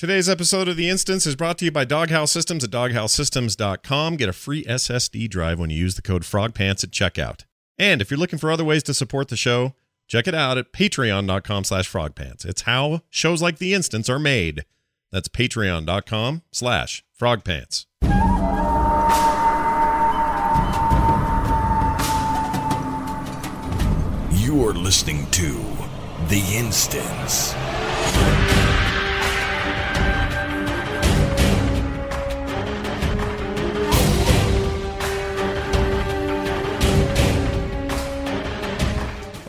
Today's episode of The Instance is brought to you by Doghouse Systems at doghousesystems.com. Get a free SSD drive when you use the code FROGPANTS at checkout. And if you're looking for other ways to support the show, check it out at patreon.com slash frogpants. It's how shows like The Instance are made. That's patreon.com slash frogpants. You're listening to The Instance.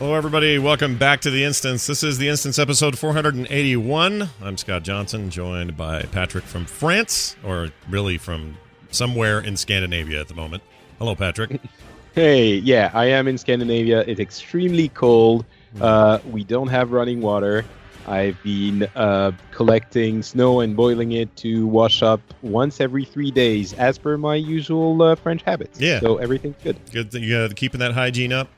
Hello, everybody. Welcome back to The Instance. This is The Instance episode 481. I'm Scott Johnson, joined by Patrick from France, or really from somewhere in Scandinavia at the moment. Hello, Patrick. Hey, yeah, I am in Scandinavia. It's extremely cold. Uh, we don't have running water. I've been uh, collecting snow and boiling it to wash up once every three days, as per my usual uh, French habits. Yeah. So everything's good. Good. that You uh, keeping that hygiene up.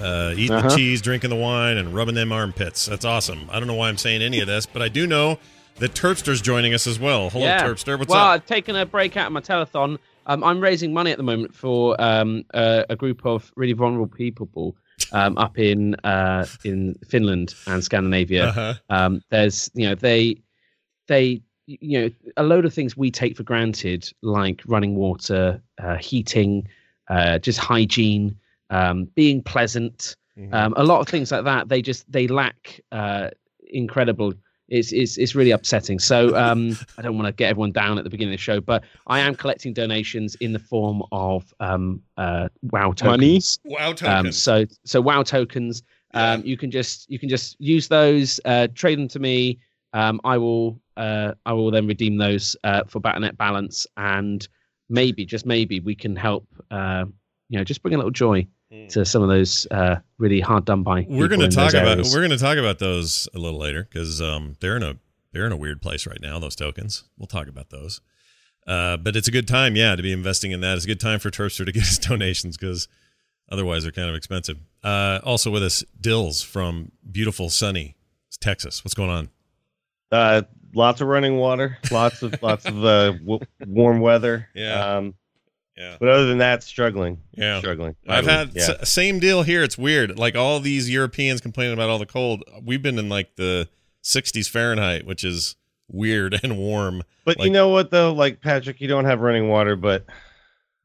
Uh, eating the Uh-huh. cheese, drinking the wine, and rubbing them armpits. That's awesome. I don't know why I'm saying any of this, but I do know that Terpster's joining us as well. Hello, Terpster. What's well, up? Well, I've taken a break out of my telethon. Um, I'm raising money at the moment for um, uh, a group of really vulnerable people um, up in uh, in Finland and Scandinavia. Uh-huh. Um, there's, you know, they they you know a load of things we take for granted, like running water, uh, heating, uh, just hygiene, um, being pleasant. Mhm. Um, a lot of things like that. They just they lack uh, incredible. It's, it's it's really upsetting. So um, I don't want to get everyone down at the beginning of the show, but I am collecting donations in the form of um, uh, WoW tokens. Money? wow, Um, tokens. so so WoW tokens. Um, you can just you can just use those, uh, trade them to me. Um, I will uh, I will then redeem those uh, for Battle.net balance, and maybe just maybe we can help. Uh, you know, just bring a little joy Hmm. to some of those uh, really hard done by. we're going going to to talk about we're going to talk about those a little later because um, they're in a they're in a weird place right now. Those tokens. We'll talk about those. Uh, but it's a good time, yeah, to be investing in that. It's a good time for Terpster to get his donations because otherwise they're kind of expensive. Uh, also with us, Dills from beautiful sunny Texas. What's going on? Uh, lots of running water, lots of lots of uh, w- warm weather. Yeah. Um, Yeah. but other than that, struggling. Yeah. Struggling. I've I had yeah. s- same deal here. It's weird. Like all these Europeans complaining about all the cold. We've been in like the 60s Fahrenheit, which is weird and warm. But like- you know what though, like Patrick, you don't have running water, but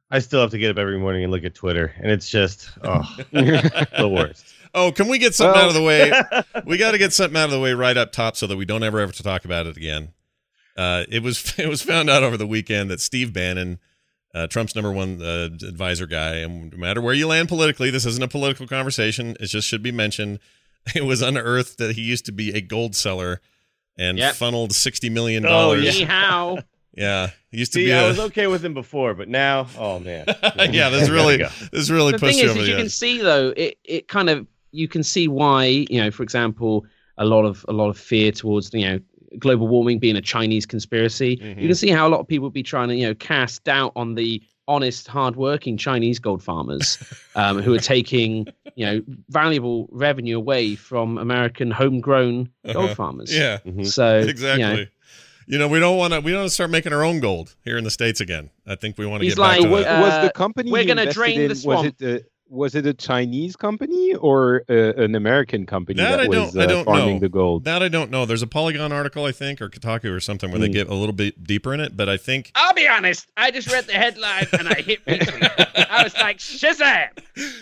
I still have to get up every morning and look at Twitter, and it's just oh the worst. Oh, can we get something Well- out of the way? we got to get something out of the way right up top so that we don't ever ever to talk about it again. Uh, it was it was found out over the weekend that Steve Bannon, uh, Trump's number one uh, advisor guy, and no matter where you land politically, this isn't a political conversation. It just should be mentioned. It was unearthed that he used to be a gold seller and Yep. funneled sixty million dollars. yeah. Ni hao. yeah, he used to See, be. I A, was okay with him before, but now, oh man. yeah, this There really we go. this really the pushed thing you is, over is the you can see though it, it kind of you can see why you know for example a lot of a lot of fear towards you know global warming being a chinese conspiracy Mhm. you can see how a lot of people would be trying to you know cast doubt on the honest hardworking chinese gold farmers um, who are taking you know valuable revenue away from american homegrown Uh-huh. gold farmers Yeah, Mhm. so you know, exactly. You know, we don't want to. We don't want to start making our own gold here in the states again. I think we want to He's get back like, to was, that. uh, was the company we're gonna drain in, the Was swamp. it a, was it a Chinese company or uh, an American company That that, I was don't- I uh, don't farming know. the gold? That I don't know. There's a Polygon article, I think, or Kotaku or something, where they Hmm. get a little bit deeper in it. But I think i'll be honest i just read the headline and i hit retweet i was like shazam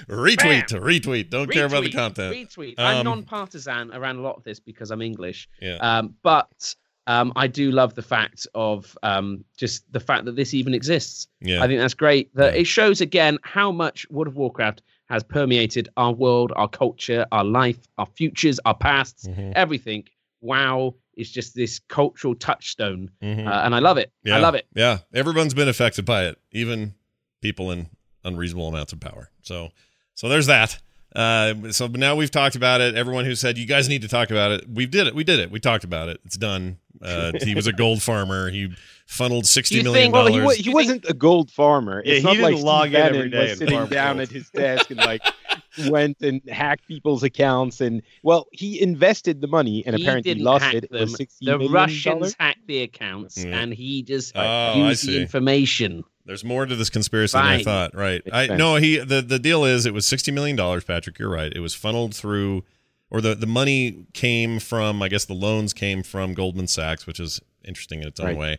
retweet, retweet. Don't care about the content. Retweet. Um, I'm non-partisan around a lot of this because I'm English. Yeah. Um, but um, I do love the fact of um, just the fact that this even exists. Yeah. I think that's great. That Yeah. it shows again how much World of Warcraft has permeated our world, our culture, our life, our futures, our pasts, Mhm. everything. WoW is just this cultural touchstone, Mhm. uh, and I love it. Yeah. I love it. Yeah, everyone's been affected by it, even people in unreasonable amounts of power. So, so there's that. Uh, so now we've talked about it. Everyone who said you guys need to talk about it, we did it. We did it. We talked about it. It's done. Uh, he was a gold farmer. He funneled sixty You million think- Well, he, wa- he wasn't a gold farmer. Yeah, It's he not didn't like Steve log in every Bannon day was and sitting farm down gold. at his desk and like went and hacked people's accounts and well, he invested the money and He apparently lost it for them. sixty The million Russians hacked the accounts, Yeah. and he just Oh, I used see. the information. There's more to this conspiracy than I thought. Right. Makes I sense. no. He the the deal is it was sixty million dollars. Patrick, you're right. It was funneled through, or the the money came from. I guess the loans came from Goldman Sachs, which is interesting in its own Right. way.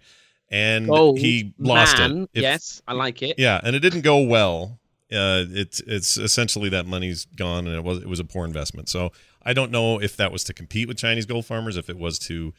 And Gold he lost man, it. If- yes, I like it. Yeah, and it didn't go well. Uh, it's it's essentially that money's gone, and it was it was a poor investment. So I don't know if that was to compete with Chinese gold farmers, if it was to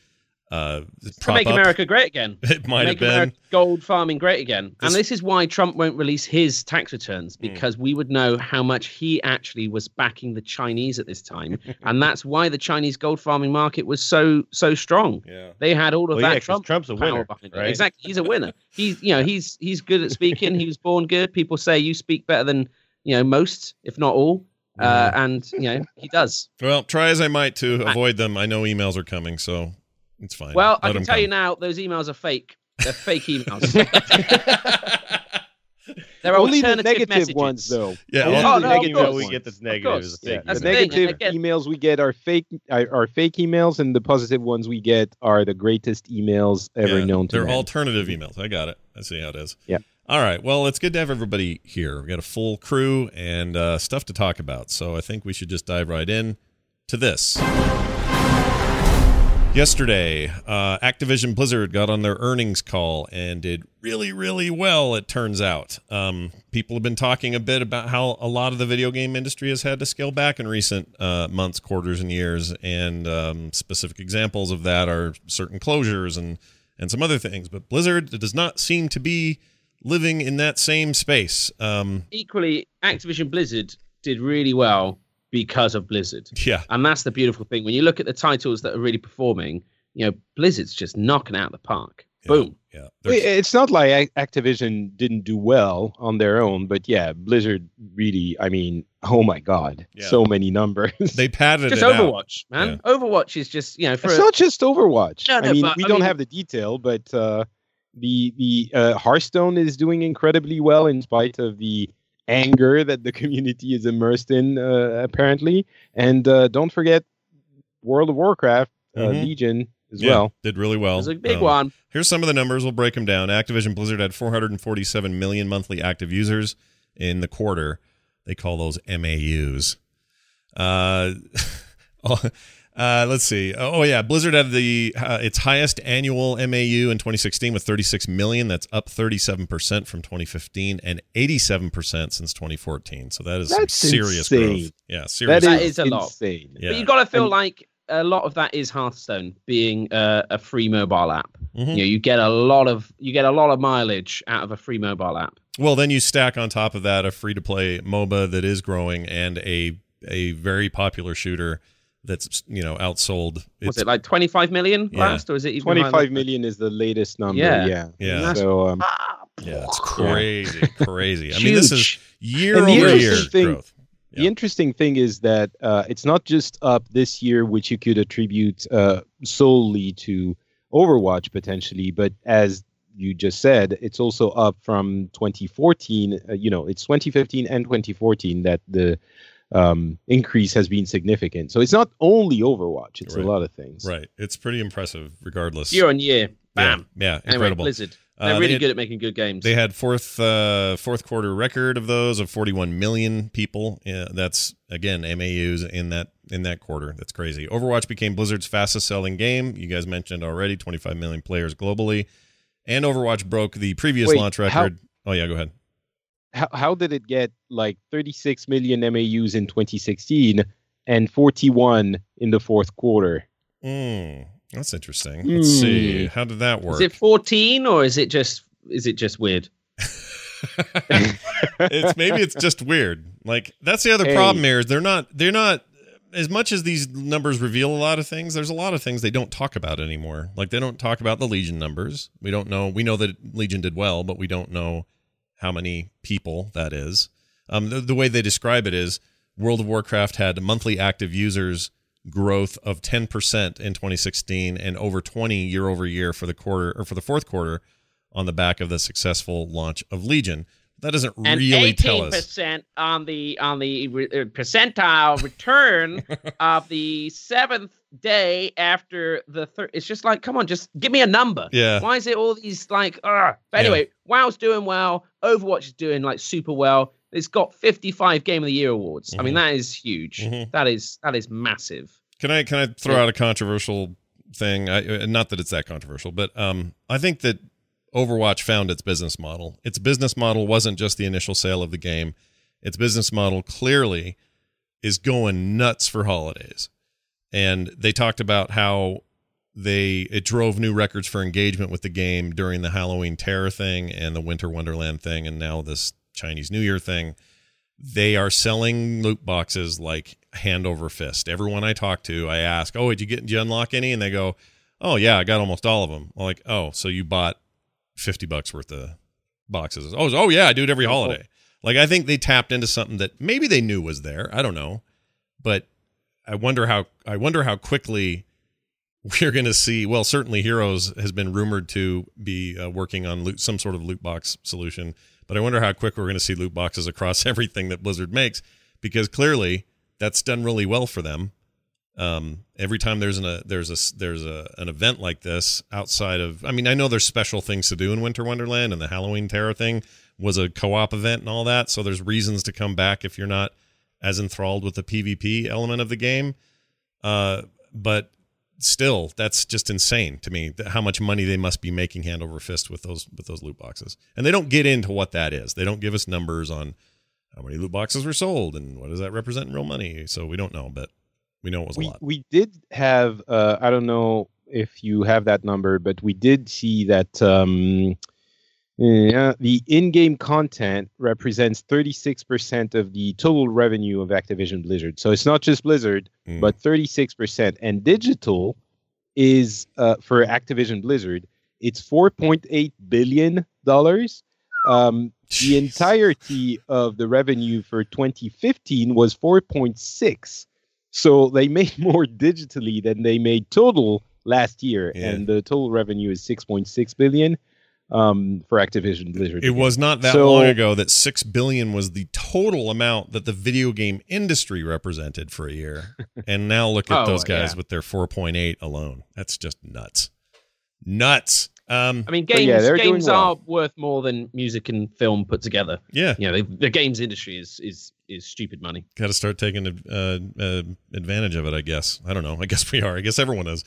uh, to make up. America great again. It might make have been. America gold farming great again. This- and this is why Trump won't release his tax returns Hmm. because we would know how much he actually was backing the Chinese at this time, and that's why the Chinese gold farming market was so so strong. Yeah. They had all of Well, yeah, Trump Trump's a power winner, behind it. right? Exactly, he's a winner. He's you know he's he's good at speaking. he was born good. People say you speak better than you know most, if not all. Uh, and you know he does. Well, try as I might to avoid them. I know emails are coming, so it's fine. Well, I can them tell you now, those emails are fake. They're fake emails. They're Only the alternative negative messages. ones, though. Yeah, Only Oh, the no, negative course. we get that's negative is a Yeah, fake That's the the email. thing, negative and again- emails we get are fake are, are fake emails, and the positive ones we get are the greatest emails ever Yeah, known to They're man. alternative emails. I got it. I see how it is. Yeah. All right. Well, it's good to have everybody here. We've got a full crew and uh, stuff to talk about. So I think we should just dive right in to this. Yesterday, uh, Activision Blizzard got on their earnings call and did really, really well, it turns out. Um, people have been talking a bit about how a lot of the video game industry has had to scale back in recent uh, months, quarters, and years. And um, specific examples of that are certain closures and, and some other things. But Blizzard does not seem to be living in that same space. Um, Equally, Activision Blizzard did really well because of Blizzard. yeah. And that's the beautiful thing. When you look at the titles that are really performing, you know, Blizzard's just knocking out the park. Yeah. Boom. Yeah. Well, They're- It's not like Activision didn't do well on their own, but yeah, Blizzard really. I mean, oh my god, Yeah. so many numbers. They padded Just it out. Overwatch, man. Overwatch is just, you know, for it's a- not just Overwatch. No, no, I mean, but, we I don't mean- have the detail, but uh, the the uh, Hearthstone is doing incredibly well in spite of the anger that the community is immersed in, uh, apparently. And uh, don't forget World of Warcraft, uh, Mhm. Legion as Yeah, well. did really well. it's a big Um, one. Here's some of the numbers. We'll break them down. Activision Blizzard had 447 million monthly active users in the quarter. They call those MAUs. Uh, uh, let's see. Oh yeah, Blizzard had the uh, its highest annual MAU in 2016 with 36 million. That's up 37 percent from 2015 and 87 percent since 2014. So that is That's some serious insane. growth. Yeah, serious. That That is, is a lot. insane. Yeah. But you got to feel And- like a lot of that is Hearthstone being uh, a free mobile app. Mhm. You know, you get a lot of you get a lot of mileage out of a free mobile app. Well, then you stack on top of that a free to play MOBA that is growing and a a very popular shooter that's you know outsold. Was it like 25 million Yeah. last, or is it even higher than 25 that? million is the latest number. Yeah. Yeah. Yeah. So um, Yeah, it's crazy, crazy. I mean, Huge. this is year And over year thing- growth. The interesting thing is that uh, it's not just up this year, which you could attribute uh, solely to Overwatch potentially, but as you just said, it's also up from 2014. Uh, you know, it's 2015 and 2014 that the um, increase has been significant. So it's not only Overwatch; it's Right. a lot of things. Right, it's pretty impressive, regardless. year on year? Bam. Yeah, yeah Anyway, incredible. Blizzard. Uh, They're they really had- good at making good games. They had fourth uh, fourth quarter record of those of 41 million people. Yeah, that's again MAUs in that in that quarter. That's crazy. Overwatch became Blizzard's fastest selling game. You guys mentioned already 25 million players globally, and Overwatch broke the previous Wait, launch how- record. Oh yeah, go ahead. How, how did it get like 36 million MAUs in 2016 and 41 in the fourth quarter? Mm, that's interesting. Let's see. How did that work? Is it 14 or is it just is it just weird? it's maybe it's just weird. Like that's the other Hey. problem here is they're not they're not as much as these numbers reveal a lot of things, there's a lot of things they don't talk about anymore. Like they don't talk about the Legion numbers. We don't know. We know that Legion did well, but we don't know how many people that is. Um, the, the way they describe it is World of Warcraft had monthly active users growth of 10% in 2016 and over 20 year over year for the quarter or for the fourth quarter on the back of the successful launch of Legion. That doesn't and really tell us. percent on the on the re- uh, percentile return of the seventh day after the third. It's just like, come on, just give me a number. Yeah. Why is it all these like? Ugh. But anyway, WoW's doing well. Overwatch is doing like super well. It's got 55 Game of the Year awards. I mean, Mhm. that is huge. Mhm. That is that is massive. Can I can I throw Yeah. out a controversial thing? I, uh, not that it's that controversial, but um, I think that Overwatch found its business model. Its business model wasn't just the initial sale of the game. Its business model clearly is going nuts for holidays. And they talked about how they it drove new records for engagement with the game during the Halloween Terror thing and the Winter Wonderland thing and now this Chinese New Year thing. They are selling loot boxes like hand over fist. Everyone I talk to, I ask, "Oh, did you get did you unlock any?" And they go, "Oh yeah, I got almost all of them." I'm like, "Oh, so you bought 50 bucks worth of boxes?" Oh, oh yeah, I do it every holiday. Like I think they tapped into something that maybe they knew was there. I don't know, but I wonder how I wonder how quickly we're going to see. Well, certainly Heroes has been rumored to be uh, working on loot, some sort of loot box solution, but I wonder how quick we're going to see loot boxes across everything that Blizzard makes because clearly that's done really well for them. Um, every time there's an a, there's a there's a an event like this outside of I mean I know there's special things to do in Winter Wonderland and the Halloween Terror thing was a co-op event and all that, so there's reasons to come back if you're not as enthralled with the PvP element of the game. Uh, but still, that's just insane to me how much money they must be making hand over fist with those with those loot boxes. And they don't get into what that is. They don't give us numbers on how many loot boxes were sold and what does that represent in real money. So we don't know, but we know it was a lot. we did have uh, I don't know if you have that number, but we did see that um, yeah, the in-game content represents 36% of the total revenue of Activision Blizzard. So it's not just Blizzard, Mm. but 36%. And digital is uh, for Activision Blizzard, it's 4.8 billion dollars. Um, the entirety of the revenue for 2015 was 4.6 so they made more digitally than they made total last year Yeah. and the total revenue is 6.6 billion um, for activision blizzard It was not that So- long ago that six billion was the total amount that the video game industry represented for a year, and now look at Oh, those guys yeah. with their four point eight alone. That's just nuts, nuts. Um, I mean, games yeah, games well. are worth more than music and film put together. yeah, You know, the, the games industry is is is stupid money. got to start taking uh, uh, advantage of it. I guess. I don't know. I guess we are. I guess everyone is.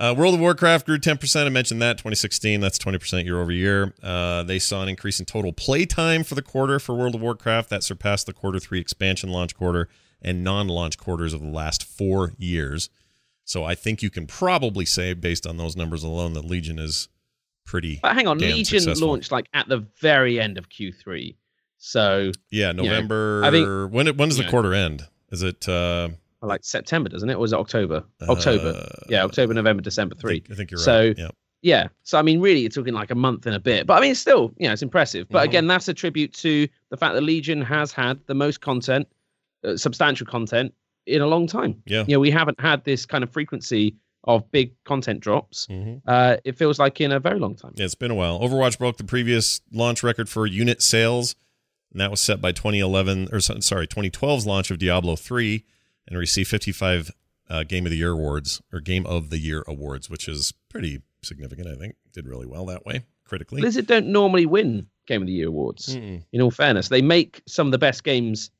Uh, World of Warcraft grew 10%. I mentioned that 2016. That's 20% year over year. Uh, they saw an increase in total play time for the quarter for World of Warcraft. That surpassed the quarter three expansion launch quarter and non launch quarters of the last four years. So I think you can probably say, based on those numbers alone, that Legion is pretty. But hang on, Legion successful. launched like at the very end of Q3. So Yeah, November. I think- when it, when does the know. quarter end? Is it uh, like September, doesn't it? Or was it October? October. uh, yeah, October, November, December I three. think, I think you're So- right. Yeah. Yeah. So I mean, really, you're talking like a month and a bit. But I mean, it's still, you know, it's impressive. But Mhm. again, that's a tribute to the fact that Legion has had the most content, uh, substantial content, in a long time. Yeah. You know, we haven't had this kind of frequency of big content drops. hmm Uh, it feels like in a very long time. Yeah, it's been a while. Overwatch broke the previous launch record for unit sales, and that was set by 2011 or sorry, 2012's launch of Diablo 3, and received 55 uh, Game of the Year awards or Game of the Year awards, which is pretty significant. I think did really well that way critically. Blizzard don't normally win Game of the Year awards. Mm-mm. In all fairness, they make some of the best games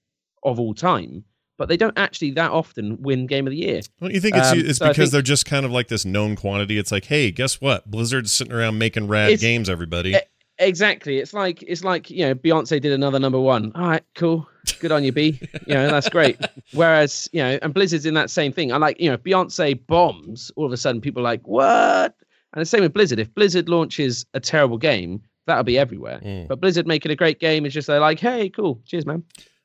of all time, but they don't actually that often win Game of the Year. Don't you think it's Um, it's so because think- they're just kind of like this known quantity? It's like, hey, guess what? Blizzard's sitting around making rad games. Everybody, Eh, Exactly. It's like it's like you know Beyonce did another number one. All right, cool, good on you, B. You know that's great. Whereas you know, and Blizzard's in that same thing. I like you know, if Beyonce bombs, all of a sudden people are like what? And the same with Blizzard. If Blizzard launches a terrible game, that'll be everywhere. Mm. But Blizzard making a great game is just they're like, hey, cool, cheers, man.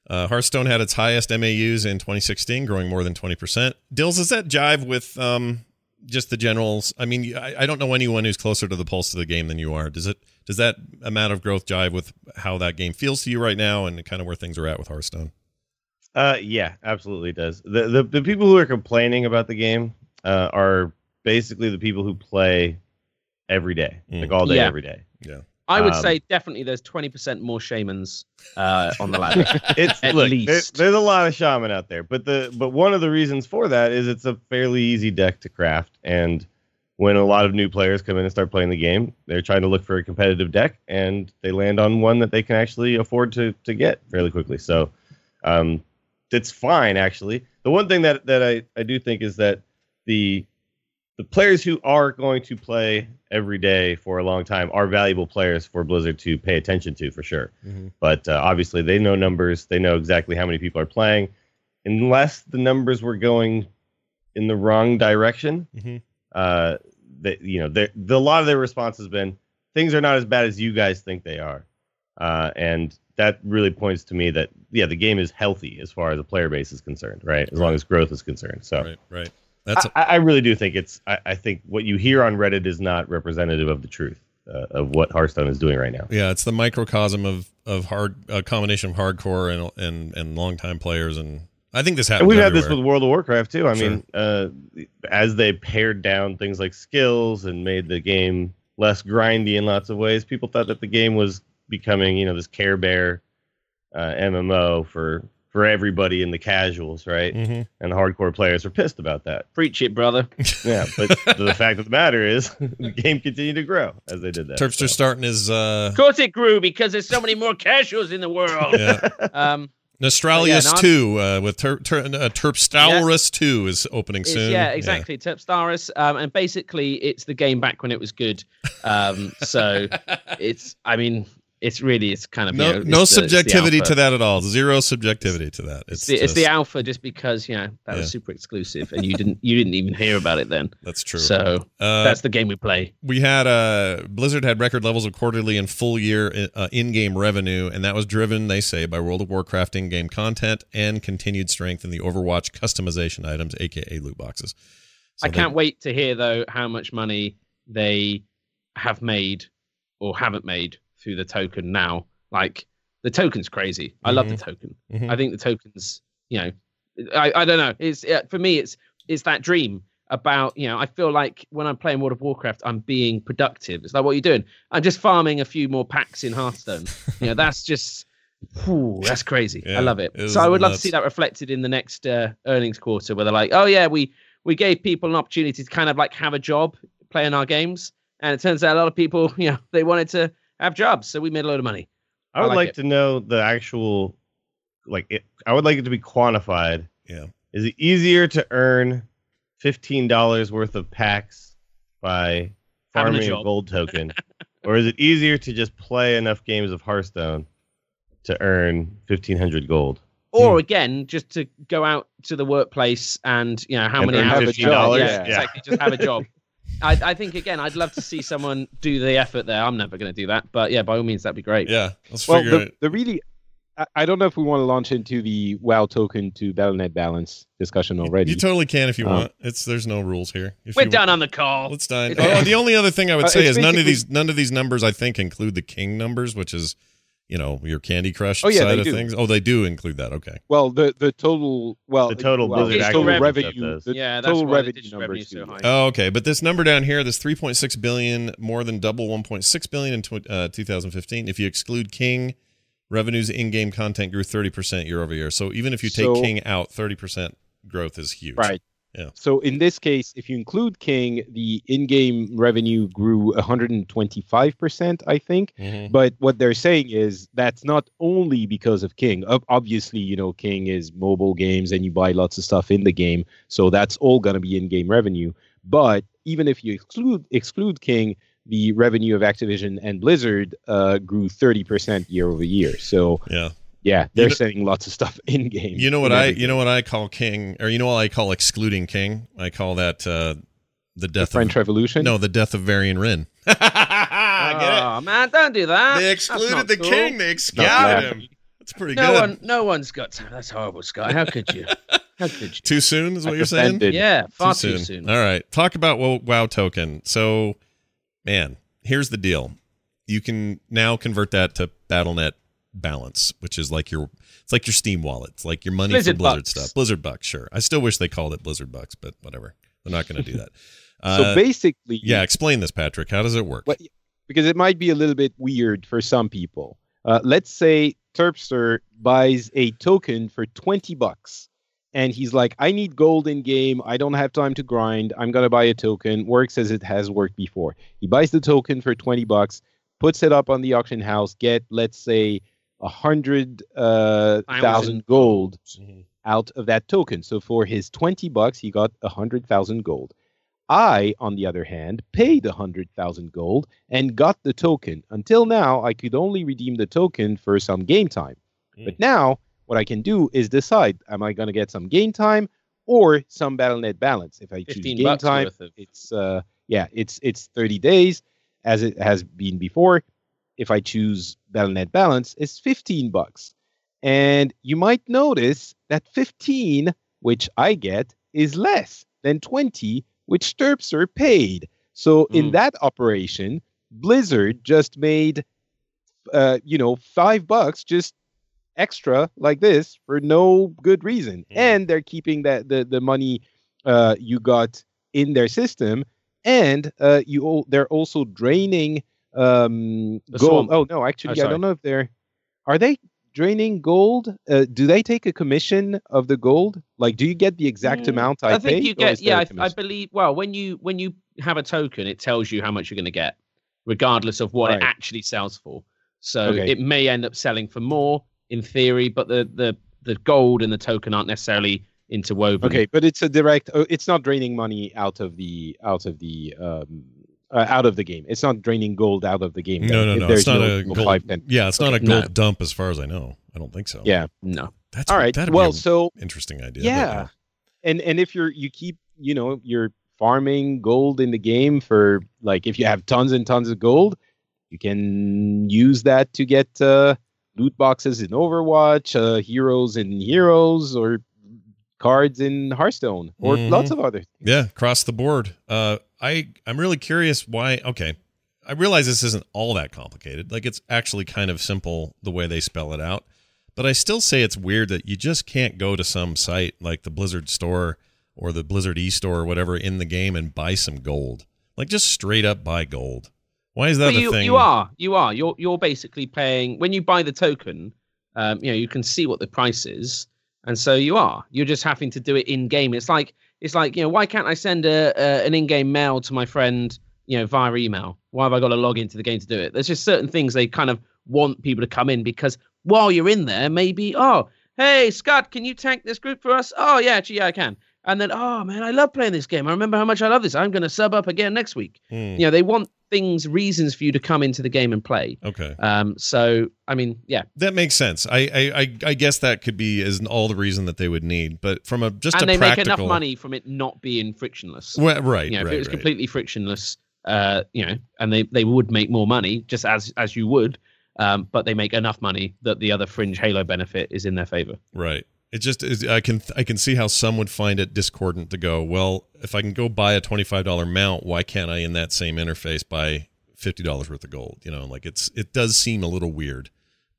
Uh, Hearthstone had its highest MAUs in 2016, growing more than 20%. Dills, does that jive with um, just the generals? I mean, I, I don't know anyone who's closer to the pulse of the game than you are. Does it? Does that amount of growth jive with how that game feels to you right now, and kind of where things are at with Hearthstone? Uh, yeah, absolutely does. The, the the people who are complaining about the game uh, are basically the people who play every day, Mm. like all day, every day. Yeah. every day. I would Um, say definitely there's 20% more shamans uh, on the ladder. It's At look, there- least. there's a lot of shaman out there, but the but one of the reasons for that is it's a fairly easy deck to craft, and when a lot of new players come in and start playing the game, they're trying to look for a competitive deck, and they land on one that they can actually afford to to get fairly quickly. So, um, it's fine actually. The one thing that that I I do think is that the the players who are going to play every day for a long time are valuable players for Blizzard to pay attention to for sure. But uh, obviously they know numbers. They know exactly how many people are playing. Unless the numbers were going in the wrong direction Mhm. uh that you know the, the a lot of their response has been things are not as bad as you guys think they are. Uh and that really points to me that yeah the game is healthy as far as the player base is concerned right? As long as growth is concerned so. Right, right. That's I, I really do think it's I, I think what you hear on reddit is not representative of the truth uh, of what hearthstone is doing right now yeah, it's the microcosm of of hard a combination of hardcore and and and longtime players, and I think this happens. And we've had this with World of Warcraft too. I Sure. mean, uh, as they pared down things like skills and made the game less grindy in lots of ways, people thought that the game was becoming, you know, this Care Bear uh, MMO for for everybody in the casuals, right? Mhm. And the hardcore players are pissed about that. Preach it, brother. Yeah, but the fact of the matter is, the game continued to grow as they did that. Terpster so. starting his uh, Of course it grew because there's so many more casuals in the world. yeah. Um, Nostalrius Yeah, no, 2 uh, with ter- ter- uh, Terpstaurus 2 is opening it's- soon. yeah, exactly. Terpstaris. Um, and basically, it's the game back when it was good. Um, so it's, I mean, it's really, it's kind of No, you know, no it's the- subjectivity to that at all. Zero subjectivity to that. It's It's, the, it's the alpha just because you know that Yeah. was super exclusive and you didn't you didn't even hear about it then. that's true. So uh, that's the game we play. we had uh Blizzard had record levels of quarterly and full year uh, in-game revenue, and that was driven, they say, by World of Warcraft in-game content and continued strength in the Overwatch customization items, aka loot boxes. So I they- can't wait to hear though how much money they have made or haven't made through the token now. Like the token's crazy. I love the token. Mhm. I think the tokens, you know, I, I don't know. It's for me it's it's that dream about, you know, I feel like when I'm playing World of Warcraft, I'm being productive. It's like what are you doing? I'm just farming a few more packs in Hearthstone. you know, that's just whew, that's crazy. Yeah, I love it. it so I would love to see that reflected in the next uh, earnings quarter where they're like, oh yeah, we we gave people an opportunity to kind of like have a job playing our games. And it turns out a lot of people, you know, they wanted to have jobs. So we made a load of money. I would I like like, to know the actual, like, it, I would like it to be quantified. Yeah. Is it easier to earn fifteen dollars worth of packs by Having a farming a, gold token, or is it easier to just play enough games of Hearthstone to earn fifteen hundred gold? Or Hmm. again, just to go out to the workplace and you know how And many hours $15? Yeah, Yeah. exactly. Just have a job. I, I think again, I'd love to see someone do the effort there. I'm never going to do that, but yeah, by all means, that'd be great. Yeah, let's Well, figure the, it. the really, I, I don't know if we want to launch into the WoW token to Battle.net balance discussion already. You totally can if you Um, want. It's there's no rules here. If We're you- done on the call. Let's done. It's- Oh, the only other thing I would Uh, say it's is none of these none of these numbers I think include the king numbers, which is you know your Candy Crush Oh, yeah, side of do. things. Oh, they do include that. Okay. well, the the total well The total well, Blizzard the total revenue revenue, the yeah, that's total the revenue digital numbers so high. Oh, okay. But this number down here, this 3.6 billion, more than double 1.6 billion in tw- uh, 2015. If you exclude King, revenues in-game content grew 30% year over year. So even if you take So- King out, 30% growth is huge. Right. Yeah. So in this case, if you include King, the in-game revenue grew 125%, I think. Mhm. But what they're saying is that's not only because of King. Obviously, you know, King is mobile games and you buy lots of stuff in the game, so that's all going to be in-game revenue. But even if you exclude exclude King, the revenue of Activision and Blizzard uh, grew 30% year over year. So Yeah. Yeah, they're know- selling lots of stuff in game. You know what I you know what I call King or you know what I call excluding King? I call that uh the the death French of Revolution. No, the death of Varian Wrynn. Get it? Oh man, don't do that. They excluded the cool. king. They Not excluded him. That's pretty no good. one, no one's got time. That's horrible, Scott. How could you? How could you? Too soon is what I'm you're saying? Yeah, far too soon. All right. Talk about WoW, WoW token. So, man, here's the deal. You can now convert that to BattleNet balance, which is like your it's like your Steam wallet. It's like your money Blizzard for Blizzard bucks. stuff. Blizzard bucks, sure. I still wish they called it Blizzard bucks, but whatever. They're not going to do that. so Uh, basically, yeah, explain this, Patrick. How does it work? Because it might be a little bit weird for some people. Uh, let's say Terpster buys a token for 20 bucks and he's like, I need gold in game. I don't have time to grind. I'm going to buy a token. Works as it has worked before. He buys the token for 20 bucks, puts it up on the auction house, get, let's say, a hundred uh, Thousand thousand gold Mhm. out of that token. So for his 20 bucks, he got a hundred thousand gold. I, on the other hand, paid a hundred thousand gold and got the token. Until now, I could only redeem the token for some game time. Mm. But now, what I can do is decide: Am I going to get some game time or some BattleNet balance? If I choose game time, of- it's uh, yeah, it's it's 30 days, as it has been before. If I choose BattleNet balance, it's 15 bucks. And you might notice that 15, which I get, is less than 20, which Terpster paid. So in Mm. that operation, Blizzard just made, uh, you know, five bucks just extra like this for no good reason, Mm. and they're keeping that the the money uh, you got in their system, and uh, you they're also draining um, The gold. swamp. Oh no, actually, I don't know if they're are they draining gold. Uh, do they take a commission of the gold? Like, do you get the exact Mm, amount I, I think paid, you get yeah I, commission? believe well when you when you have a token it tells you how much you're going to get regardless of what Right. it actually sells for so Okay. it may end up selling for more in theory but the the the gold and the token aren't necessarily interwoven Okay, but it's a direct. Oh, it's not draining money out of the out of the um uh, out of the game. It's not draining gold out of the game. No, no, no. there's It's not no a gold gold. five, ten. Yeah, it's not a gold No. dump as far as I know. I don't think so. Yeah. no That's All right. That'd Well, be so interesting idea. but yeah, and and if you're you keep you know you're farming gold in the game for like if you have tons and tons of gold, you can use that to get uh, loot boxes in Overwatch, uh, heroes in Heroes, or cards in Hearthstone, or Mhm. lots of other. Yeah, across the board. Uh, I I'm really curious why. Okay, I realize this isn't all that complicated. Like it's actually kind of simple the way they spell it out. But I still say it's weird that you just can't go to some site like the Blizzard store or the Blizzard e-store or whatever in the game and buy some gold. Like just straight up buy gold. Why is that a you, thing? you are you are you're you're basically paying when you buy the token um you know you can see what the price is and so you are you're just having to do it in game it's like it's like you know why can't i send a, a an in-game mail to my friend you know via email? Why have i got to log into the game to do it? There's just certain things they kind of want people to come in because while you're in there maybe oh hey scott can you tank this group for us? Oh yeah actually yeah i can and then oh man i love playing this game i remember how much i love this i'm going to sub up again next week Hmm, you know they want things reasons for you to come into the game and play okay. um so i mean yeah That makes sense. I, I I guess that could be is all the reason that they would need. But from a just a and a they practical, make enough money from it not being frictionless Well, right, you know if it was right. completely frictionless uh you know and they they would make more money just as as you would um but they make enough money that the other fringe halo benefit is in their favor Right. It just is. I can I can see how some would find it discordant to go. Well, if I can go buy a twenty five dollar mount, why can't I in that same interface buy fifty dollars worth of gold? You know, like it's it does seem a little weird.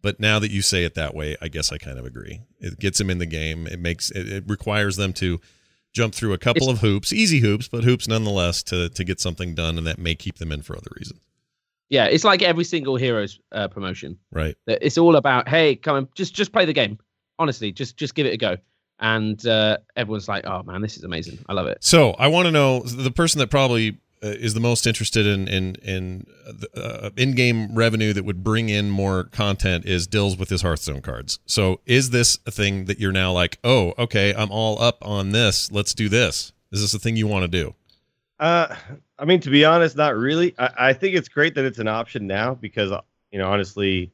But now that you say it that way, I guess I kind of agree. It gets them in the game. It makes it, it requires them to jump through a couple of hoops, easy hoops, but hoops nonetheless to to get something done, and that may keep them in for other reasons. yeah it's like every single heroes uh, promotion Right. it's all about hey come and just just play the game honestly just just give it a go and uh everyone's like oh man this is amazing i love it So I want to know the person that probably uh, is the most interested in in in uh, in-game revenue that would bring in more content is Dills with his Hearthstone cards. So is this a thing that you're now like, oh, okay, I'm all up on this. Let's do this. Is this a thing you want to do? Uh, I mean, to be honest, not really. I, I think it's great that it's an option now because, uh, you know, honestly,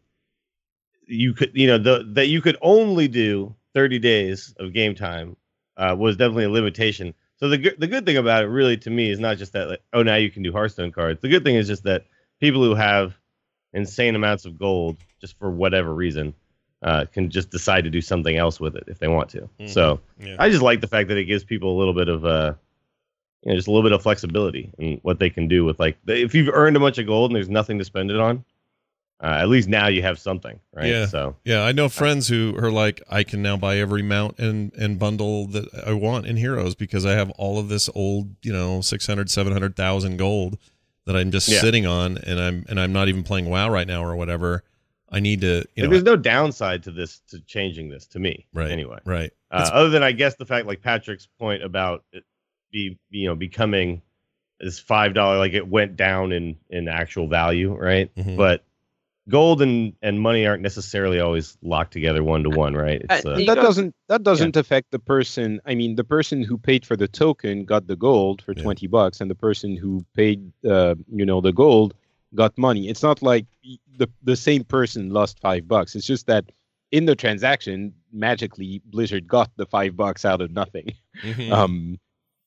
you could, you know, the that you could only do 30 days of game time uh, was definitely a limitation. So the good the good thing about it, really, to me, is not just that, like, oh, now you can do Hearthstone cards. The good thing is just that people who have insane amounts of gold, just for whatever reason, uh, can just decide to do something else with it if they want to. Mhm. So Yeah. I just like the fact that it gives people a little bit of uh, you know, just a little bit of flexibility in what they can do with like if you've earned a bunch of gold and there's nothing to spend it on, uh, at least now you have something, right? Yeah. So Yeah, I know friends who are like, I can now buy every mount and and bundle that I want in Heroes because I have all of this old, you know, 600, 700,000 gold that I'm just Yeah. sitting on, and I'm and I'm not even playing WoW right now or whatever. I need to, you know, there's no downside to this to changing this to me, right Anyway, right, uh, other than I guess the fact like Patrick's point about it be you know becoming this five dollar like it went down in in actual value, right? Mhm. But gold and and money aren't necessarily always locked together one to one, right? It's, Uh, uh, that doesn't that doesn't affect the person i mean the person who paid for the token got the gold for Yeah. 20 bucks and the person who paid uh, you know the gold got money it's not like the the same person lost 5 bucks it's just that in the transaction magically blizzard got the 5 bucks out of nothing Mhm. um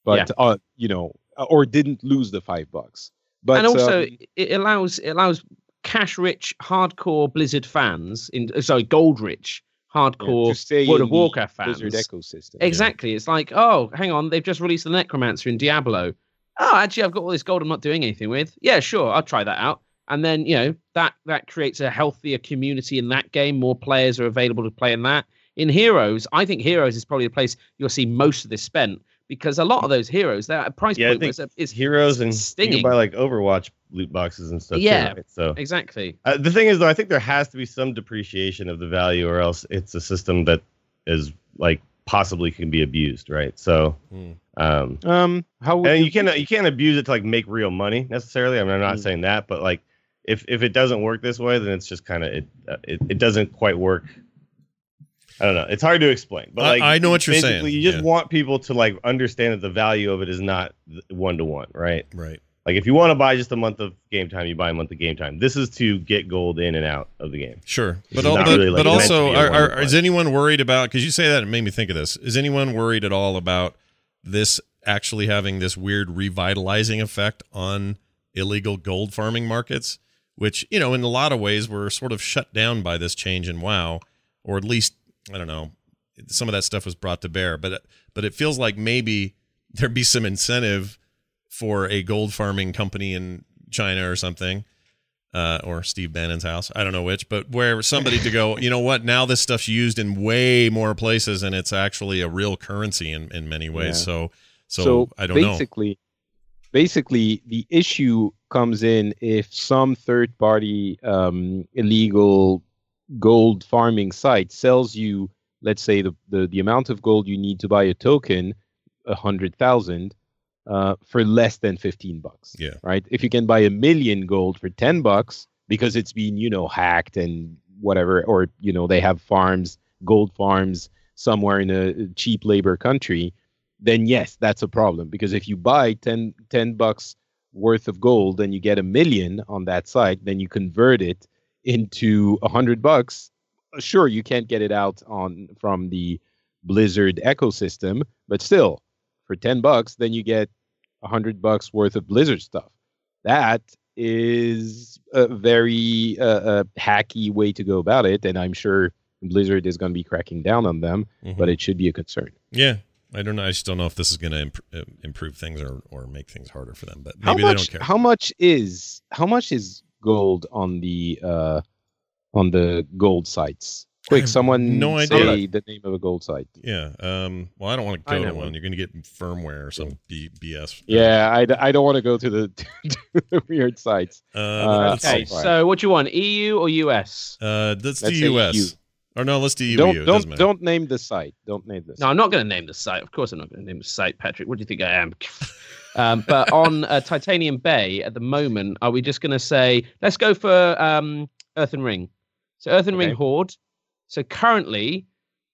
but uh, you know or didn't lose the 5 bucks but and also um, it allows it allows cash rich hardcore blizzard fans in uh, sorry gold rich hardcore stay world of warcraft fans. blizzard ecosystem exactly it's like oh hang on they've just released the necromancer in diablo. Oh actually i've got all this gold i'm not doing anything with. Yeah sure i'll try that out. And then you know that that creates a healthier community in that game. More players are available to play in that. In heroes i think heroes is probably the place you'll see most of this spent because a lot of those heroes they're at a price yeah, I point think it's, it's heroes and you stinging. can buy like Overwatch loot boxes and stuff. Yeah. too, right? So exactly Uh, the thing is, though, I think there has to be some depreciation of the value, or else it's a system that is like possibly can be abused, right? So, Hmm. um, um how would and you can't you can't abuse it to like make real money necessarily. I mean, I'm not Mm. saying that, but like if if it doesn't work this way, then it's just kind of it, uh, it it doesn't quite work. I don't know. It's hard to explain, but I- like I know what you're saying, You just yeah. want people to like understand that the value of it is not one to one, right? right. Like if you want to buy just a month of game time, you buy a month of game time. This is to get gold in and out of the game. Sure, This but is al- not but, really, like, but also, are, are, is anyone worried about? Because you say that, it made me think of this. Is anyone worried at all about this actually having this weird revitalizing effect on illegal gold farming markets? Which you know, in a lot of ways, were sort of shut down by this change in WoW, or at least I don't know, some of that stuff was brought to bear. But but it feels like maybe there'd be some incentive for a gold farming company in China or something, uh, or Steve Bannon's house. I don't know which, but where somebody to go, you know what? Now this stuff's used in way more places, and it's actually a real currency in, in many ways. Yeah. So, so, I don't know. basically, Basically, the issue comes in if some third party um, illegal gold farming site sells you, let's say, the, the, the amount of gold you need to buy a token, a hundred thousand, uh, for less than fifteen bucks. Yeah. Right. If you can buy a million gold for ten bucks because it's been, you know, hacked and whatever, or you know, they have farms, gold farms somewhere in a cheap labor country, then yes, that's a problem. Because if you buy 10, 10 bucks worth of gold and you get a million on that site, then you convert it into a hundred bucks. Sure, you can't get it out on from the Blizzard ecosystem, but still, for ten bucks, then you get a hundred bucks worth of Blizzard stuff. That is a very uh, uh, hacky way to go about it, and I'm sure Blizzard is going to be cracking down on them, Mhm. but it should be a concern. yeah, I don't know. I just don't know if this is going to imp- uh, improve things or, or make things harder for them. But how maybe much, they don't care. How much is how much is gold on the uh, on the gold sites? Quick, someone no say idea. the name of a gold site. yeah. Um. Well, I don't want to go to one. one. You're going to get firmware or some B- BS. Yeah, I, d- I don't want to go to the, to the weird sites. Uh, Uh, Okay, see. So what do you want, EU or US? Uh, let's, Let's do US. EU. Or no, let's do EU. don't It don't don't name the site. Don't name this. No, I'm not going to name the site. Of course, I'm not going to name the site, Patrick. What do you think I am? um, but on uh, Titanium Bay at the moment, are we just going to say let's go for um, Earthen Ring? So Earthen Ring Okay. Horde. So currently,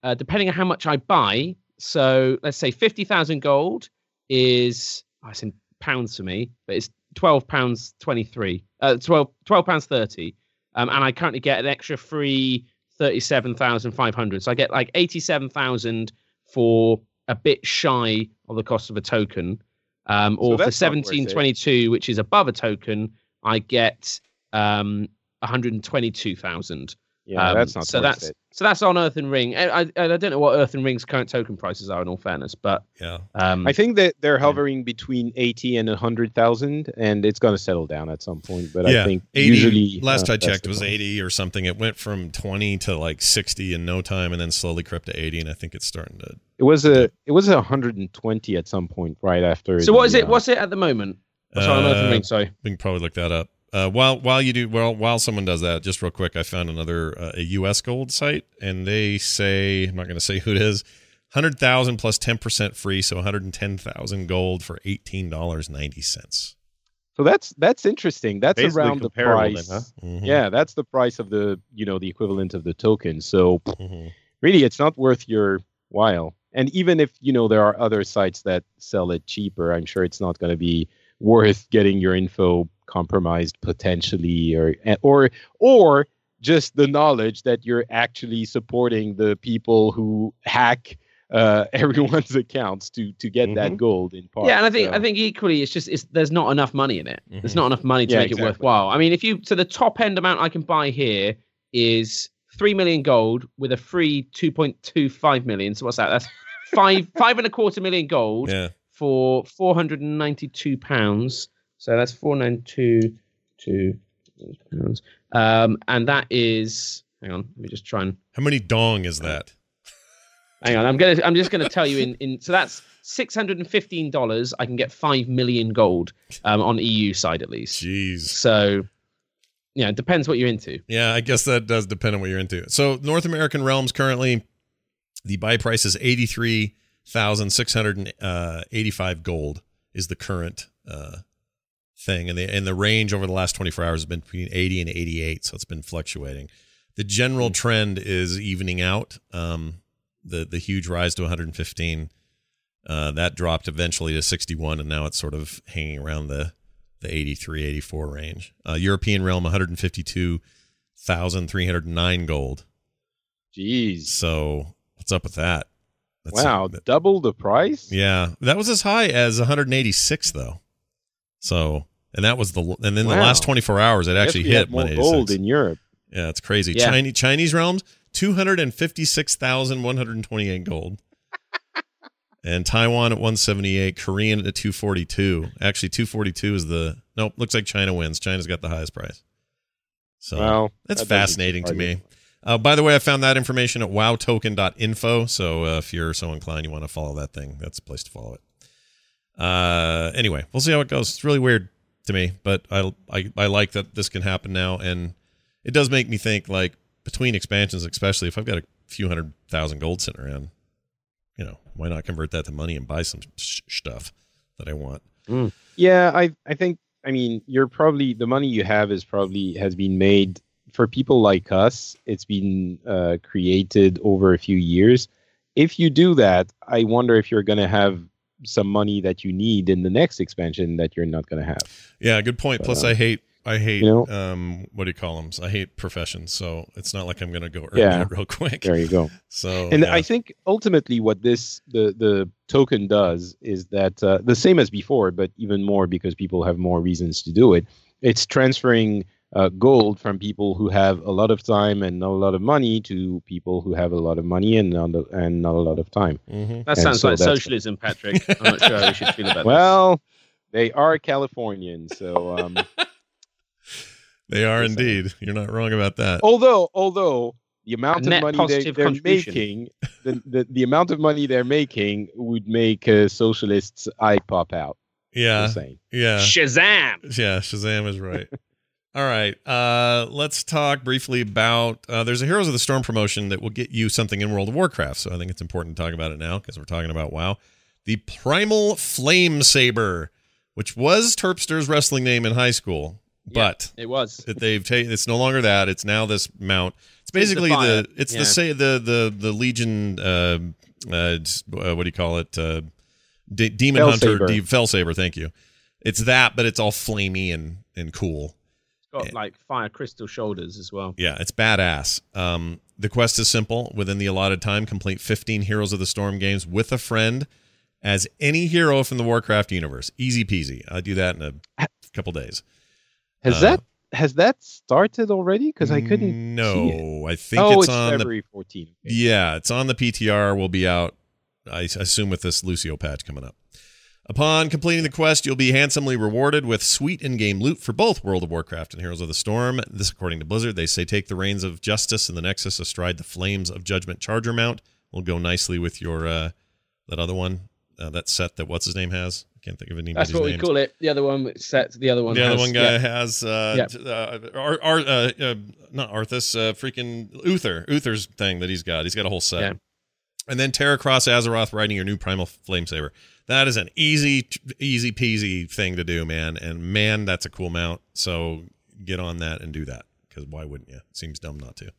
uh, depending on how much I buy, so let's say fifty thousand gold is oh, it's in pounds for me, but it's twelve pounds twenty three. Uh, 12 pounds thirty, um, and I currently get an extra free thirty-seven thousand five hundred. So I get like eighty-seven thousand for a bit shy of the cost of a token. Um, So or for that's not worth it. seventeen twenty-two, which is above a token, I get um one hundred twenty-two thousand. Yeah, Um, that's not so. That's it. so that's on Earthen Ring. I, I, and I don't know what Earthen Ring's current token prices are. In all fairness, but Yeah. um, I think that they're hovering between 80 and 100,000, and it's going to settle down at some point. But yeah. I think 80, usually last uh, I checked, it was point. 80 or something. It went from 20 to like 60 in no time and then slowly crept to 80. And I think it's starting to. It was a it was a 120 at some point right after. so what the, is it? uh, What's it at the moment? Sorry, on Earth and Uh, Ring. Sorry. We can probably look that up. Uh, while while you do well, while someone does that, just real quick, I found another uh, a U.S. gold site, and they say I'm not going to say who it is. Hundred thousand plus ten percent free, so one hundred and ten thousand gold for eighteen dollars ninety cents. So that's that's interesting. That's Basically around the price. then, huh? Mm-hmm. Yeah, that's the price of the you know the equivalent of the token. So hmm really, it's not worth your while. And even if you know there are other sites that sell it cheaper, I'm sure it's not going to be worth getting your info compromised potentially, or or or just the knowledge that you're actually supporting the people who hack uh, everyone's accounts to to get that Mhm. gold in part. Yeah, and I think So- I think equally, it's just it's there's not enough money in it. There's Mhm. not enough money to Yeah, make it worthwhile. I mean, if you so the top end amount I can buy here is three million gold with a free two point two five million. So what's that? That's five five and a quarter million gold Yeah, for four hundred and ninety two pounds. So that's four nine two two pounds. Um, and that is hang on, let me just try and how many dong is that? Hang on, I'm gonna. I'm just gonna tell you in in. So that's six hundred and fifteen dollars. I can get five million gold um, on EU side at least. Jeez. So, yeah, it depends what you're into. Yeah, I guess that does depend on what you're into. So North American realms currently, the buy price is eighty three thousand six hundred eighty five gold is the current uh, thing, and the and the range over the last twenty four hours has been between eighty and eighty eight, so it's been fluctuating. The general trend is evening out. Um, the the huge rise to one hundred and fifteen. Uh, that dropped eventually to 61 and now it's sort of hanging around the the 83 84 range uh, european realm 152,309 gold Jeez. so what's up with that That's wow, that- double the price? yeah that was as high as 186 though so and that was the and then the last 24 hours it actually hit more gold in Europe. yeah it's crazy Yeah. chinese chinese realms 256,128 gold and Taiwan at 178, Korean at 242. Actually, 242 is the nope. Looks like China wins. China's got the highest price. So Well, that's that fascinating to me. Uh, by the way, I found that information at wowtoken.info. So uh, if you're so inclined, you want to follow that thing, that's the place to follow it. Uh, anyway, we'll see how it goes. It's really weird to me, but I, I I like that this can happen now, and it does make me think like between expansions, especially if I've got a few hundred thousand gold sitting around, you know, why not convert that to money and buy some sh- stuff that I want? Yeah, I I think I mean you're probably the money you have is probably has been made for people like us. It's been uh, created over a few years. If you do that, I wonder if you're going to have some money that you need in the next expansion that you're not going to have. Yeah, good point. But, Plus, uh, I hate I hate you know- um what do you call them? I hate professions, so it's not like I'm gonna go earn Yeah. real quick. There you go. So and yeah. I think ultimately what this the the token does is that uh, the same as before, but even more because people have more reasons to do it. It's transferring uh, gold from people who have a lot of time and not a lot of money to people who have a lot of money and not a, and not a lot of time. Mhm. That And sounds so like socialism, Patrick. I'm not sure how we should feel about this. Well, they are Californians, so um, they are Yes, I- indeed. You're not wrong about that. although although the amount A of money they, they're making, the, the the amount of money they're making would make a socialist's eye pop out. yeah, yeah, Shazam! yeah. Shazam is right. All right, uh, let's talk briefly about. Uh, there's a Heroes of the Storm promotion that will get you something in World of Warcraft. So I think it's important to talk about it now because we're talking about WoW. The Primal Flame Saber, which was Terpster's wrestling name in high school, but It was. that they've taken. It's no longer that. It's now this mount. It's It's the basically the. It's Yeah. the say the the the Legion. Uh, uh, uh, what do you call it? Uh, D- Demon Hunter. Felsaber. D- Felsaber. Thank you. It's that, but it's all flamey and and cool. Got like fire crystal shoulders as well. Yeah, it's badass. Um, the quest is simple. Within the allotted time, complete 15 Heroes of the Storm games with a friend as any hero from the Warcraft universe. Easy peasy. I do that in a couple days. Has Uh, that has that started already? Because I couldn't. No, see it. I think oh, it's, it's, on the February 14th. Yeah, it's on the PTR. Will be out, I assume, with this Lucio patch coming up. Upon completing the quest, you'll be handsomely rewarded with sweet in-game loot for both World of Warcraft and Heroes of the Storm. This, according to Blizzard, they say take the reins of justice in the Nexus astride the flames of Judgment Charger mount. Will go nicely with your uh, that other one, uh, that set that what's his name has. I can't think of name. That's what we call it. The other one set. The other one. The other one guy yeah. has uh, Yeah. t- uh, Ar- Ar- uh, uh, not Arthas, uh, freaking Uther, Uther's thing that he's got. He's got a whole set. Yeah. And then Terra Cross Azeroth riding your new Primal Flame Saber. That is an easy, easy peasy thing to do, man. And man, that's a cool mount. So get on that and do that because why wouldn't you? Seems dumb not to.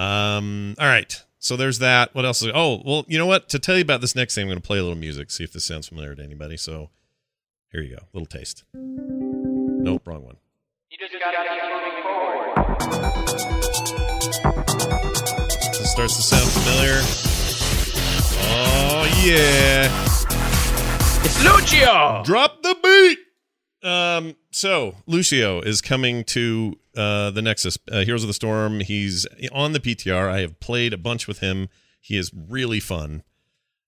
Um. All right. So there's that. What else? Is, oh, well, you know what? To tell you about this next thing, I'm going to play a little music. See if this sounds familiar to anybody. So here you go. Little taste. Nope, wrong one. This starts to sound familiar. Oh yeah. It's Lucio. Drop the beat. Um, so Lucio is coming to uh, the Nexus, uh, Heroes of the Storm. He's on the PTR. I have played a bunch with him. He is really fun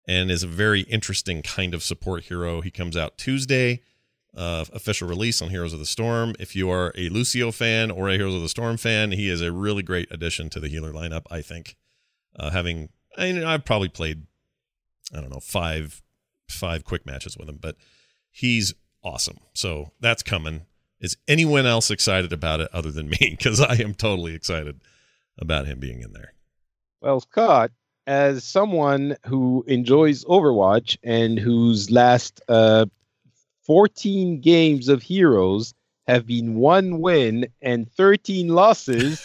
and is a very interesting kind of support hero. He comes out Tuesday, uh, official release on Heroes of the Storm. If you are a Lucio fan or a Heroes of the Storm fan, he is a really great addition to the healer lineup. I think, uh, having I mean, I've probably played, I don't know, five five quick matches with him, but he's awesome. So that's coming. Is anyone else excited about it other than me? Because I am totally excited about him being in there. Well, Scott, as someone who enjoys Overwatch and whose last uh, 14 games of Heroes have been one win and 13 losses.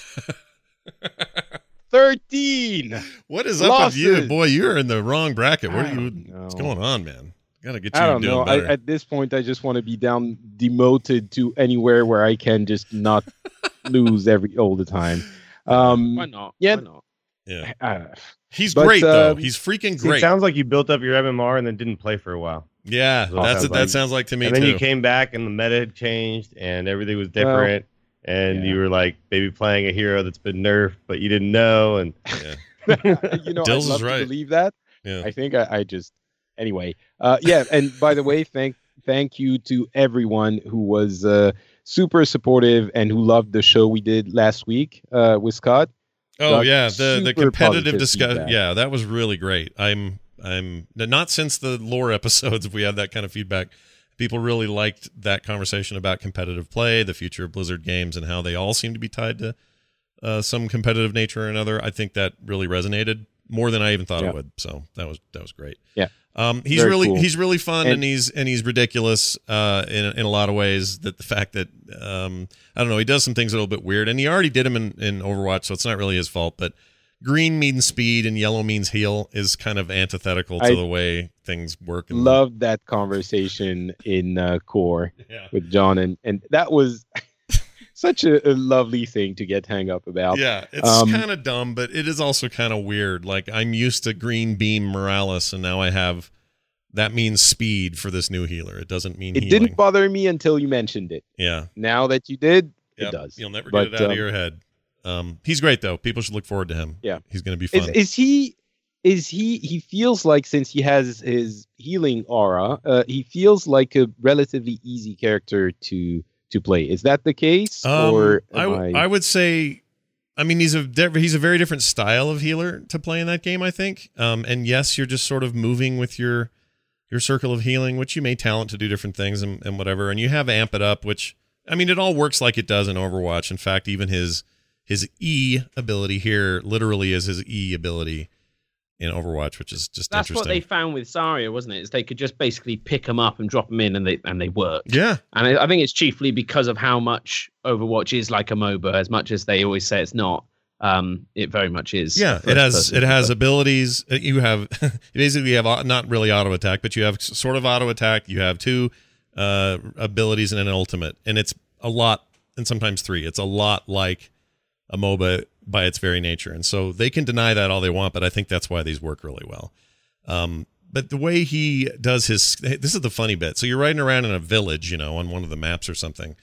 13! What is up with you, boy? You're in the wrong bracket. What are you? know. What's going on, man? Gotta get you I don't doing know. I, at this point, I just want to be down demoted to anywhere where I can just not lose every all the time. Um, Why not? yeah. Why not? yeah, uh, he's But, great though. um, He's freaking It great. sounds like you built up your MMR and then didn't play for a while. yeah, That's what that's sounds what that sounds like to me and then too. you came back and the meta had changed and everything was different. And yeah. you were like maybe playing a hero that's been nerfed, but you didn't know. And yeah, you know, Dills I'd love right. to believe that. yeah. I think I, I just anyway. Uh, yeah, and by the way, thank thank you to everyone who was uh, super supportive and who loved the show we did last week uh, with Scott. Oh got yeah, the the competitive discussion. feedback. Yeah, that was really great. I'm I'm not since the lore episodes. If we had that kind of feedback, people really liked that conversation about competitive play, the future of Blizzard games, and how they all seem to be tied to uh, some competitive nature or another. I think that really resonated more than I even thought Yeah. it would. So that was that was great. Yeah. Um, he's Very really cool. he's really fun and, And- he's and he's ridiculous uh, in in a lot of ways. That the fact that um, I don't know he does some things a little bit weird, and he already did them in, in Overwatch, so it's not really his fault. But green means speed and yellow means heal is kind of antithetical to I the way things work. in the- that conversation in uh, Core yeah. with John, and and that was such a, a lovely thing to get hung up about. Yeah, it's Um, kind of dumb, but it is also kind of weird. Like I'm used to green beam Morales, and now I have that means speed for this new healer. It doesn't mean It healing. didn't bother me until you mentioned it. yeah, Now that you did, Yep. it does. You'll never But, get it out um, of your head. Um, he's great though. People should look forward to him. Yeah. he's going to be fun. is he? Is he? He feels like since he has his healing aura, uh, he feels like a relatively easy character to to play. Is that the case, Um, or I, am w- I, I would say, I mean, he's a he's a very different style of healer to play in that game. I think. Um, and yes, you're just sort of moving with your your circle of healing, which you may talent to do different things and, and whatever. And you have amp it up, which I mean, it all works like it does in Overwatch. In fact, even his his E ability here literally is his E ability in Overwatch, which is just That's what they found with Zarya, wasn't it? Is they could just basically pick them up and drop them in, and they and they work. yeah, And I, I think it's chiefly because of how much Overwatch is like a MOBA, as much as they always say it's not. Um, it very much is. Yeah, it has it has abilities. Uh, You have basically you have not really auto attack, but you have sort of auto attack. You have two uh, abilities and an ultimate, and it's a lot, and sometimes three. It's a lot like a MOBA by its very nature, and so they can deny that all they want, but I think that's why these work really well. Um, but the way he does his this is the funny bit. So you're riding around in a village, you know, on one of the maps or something,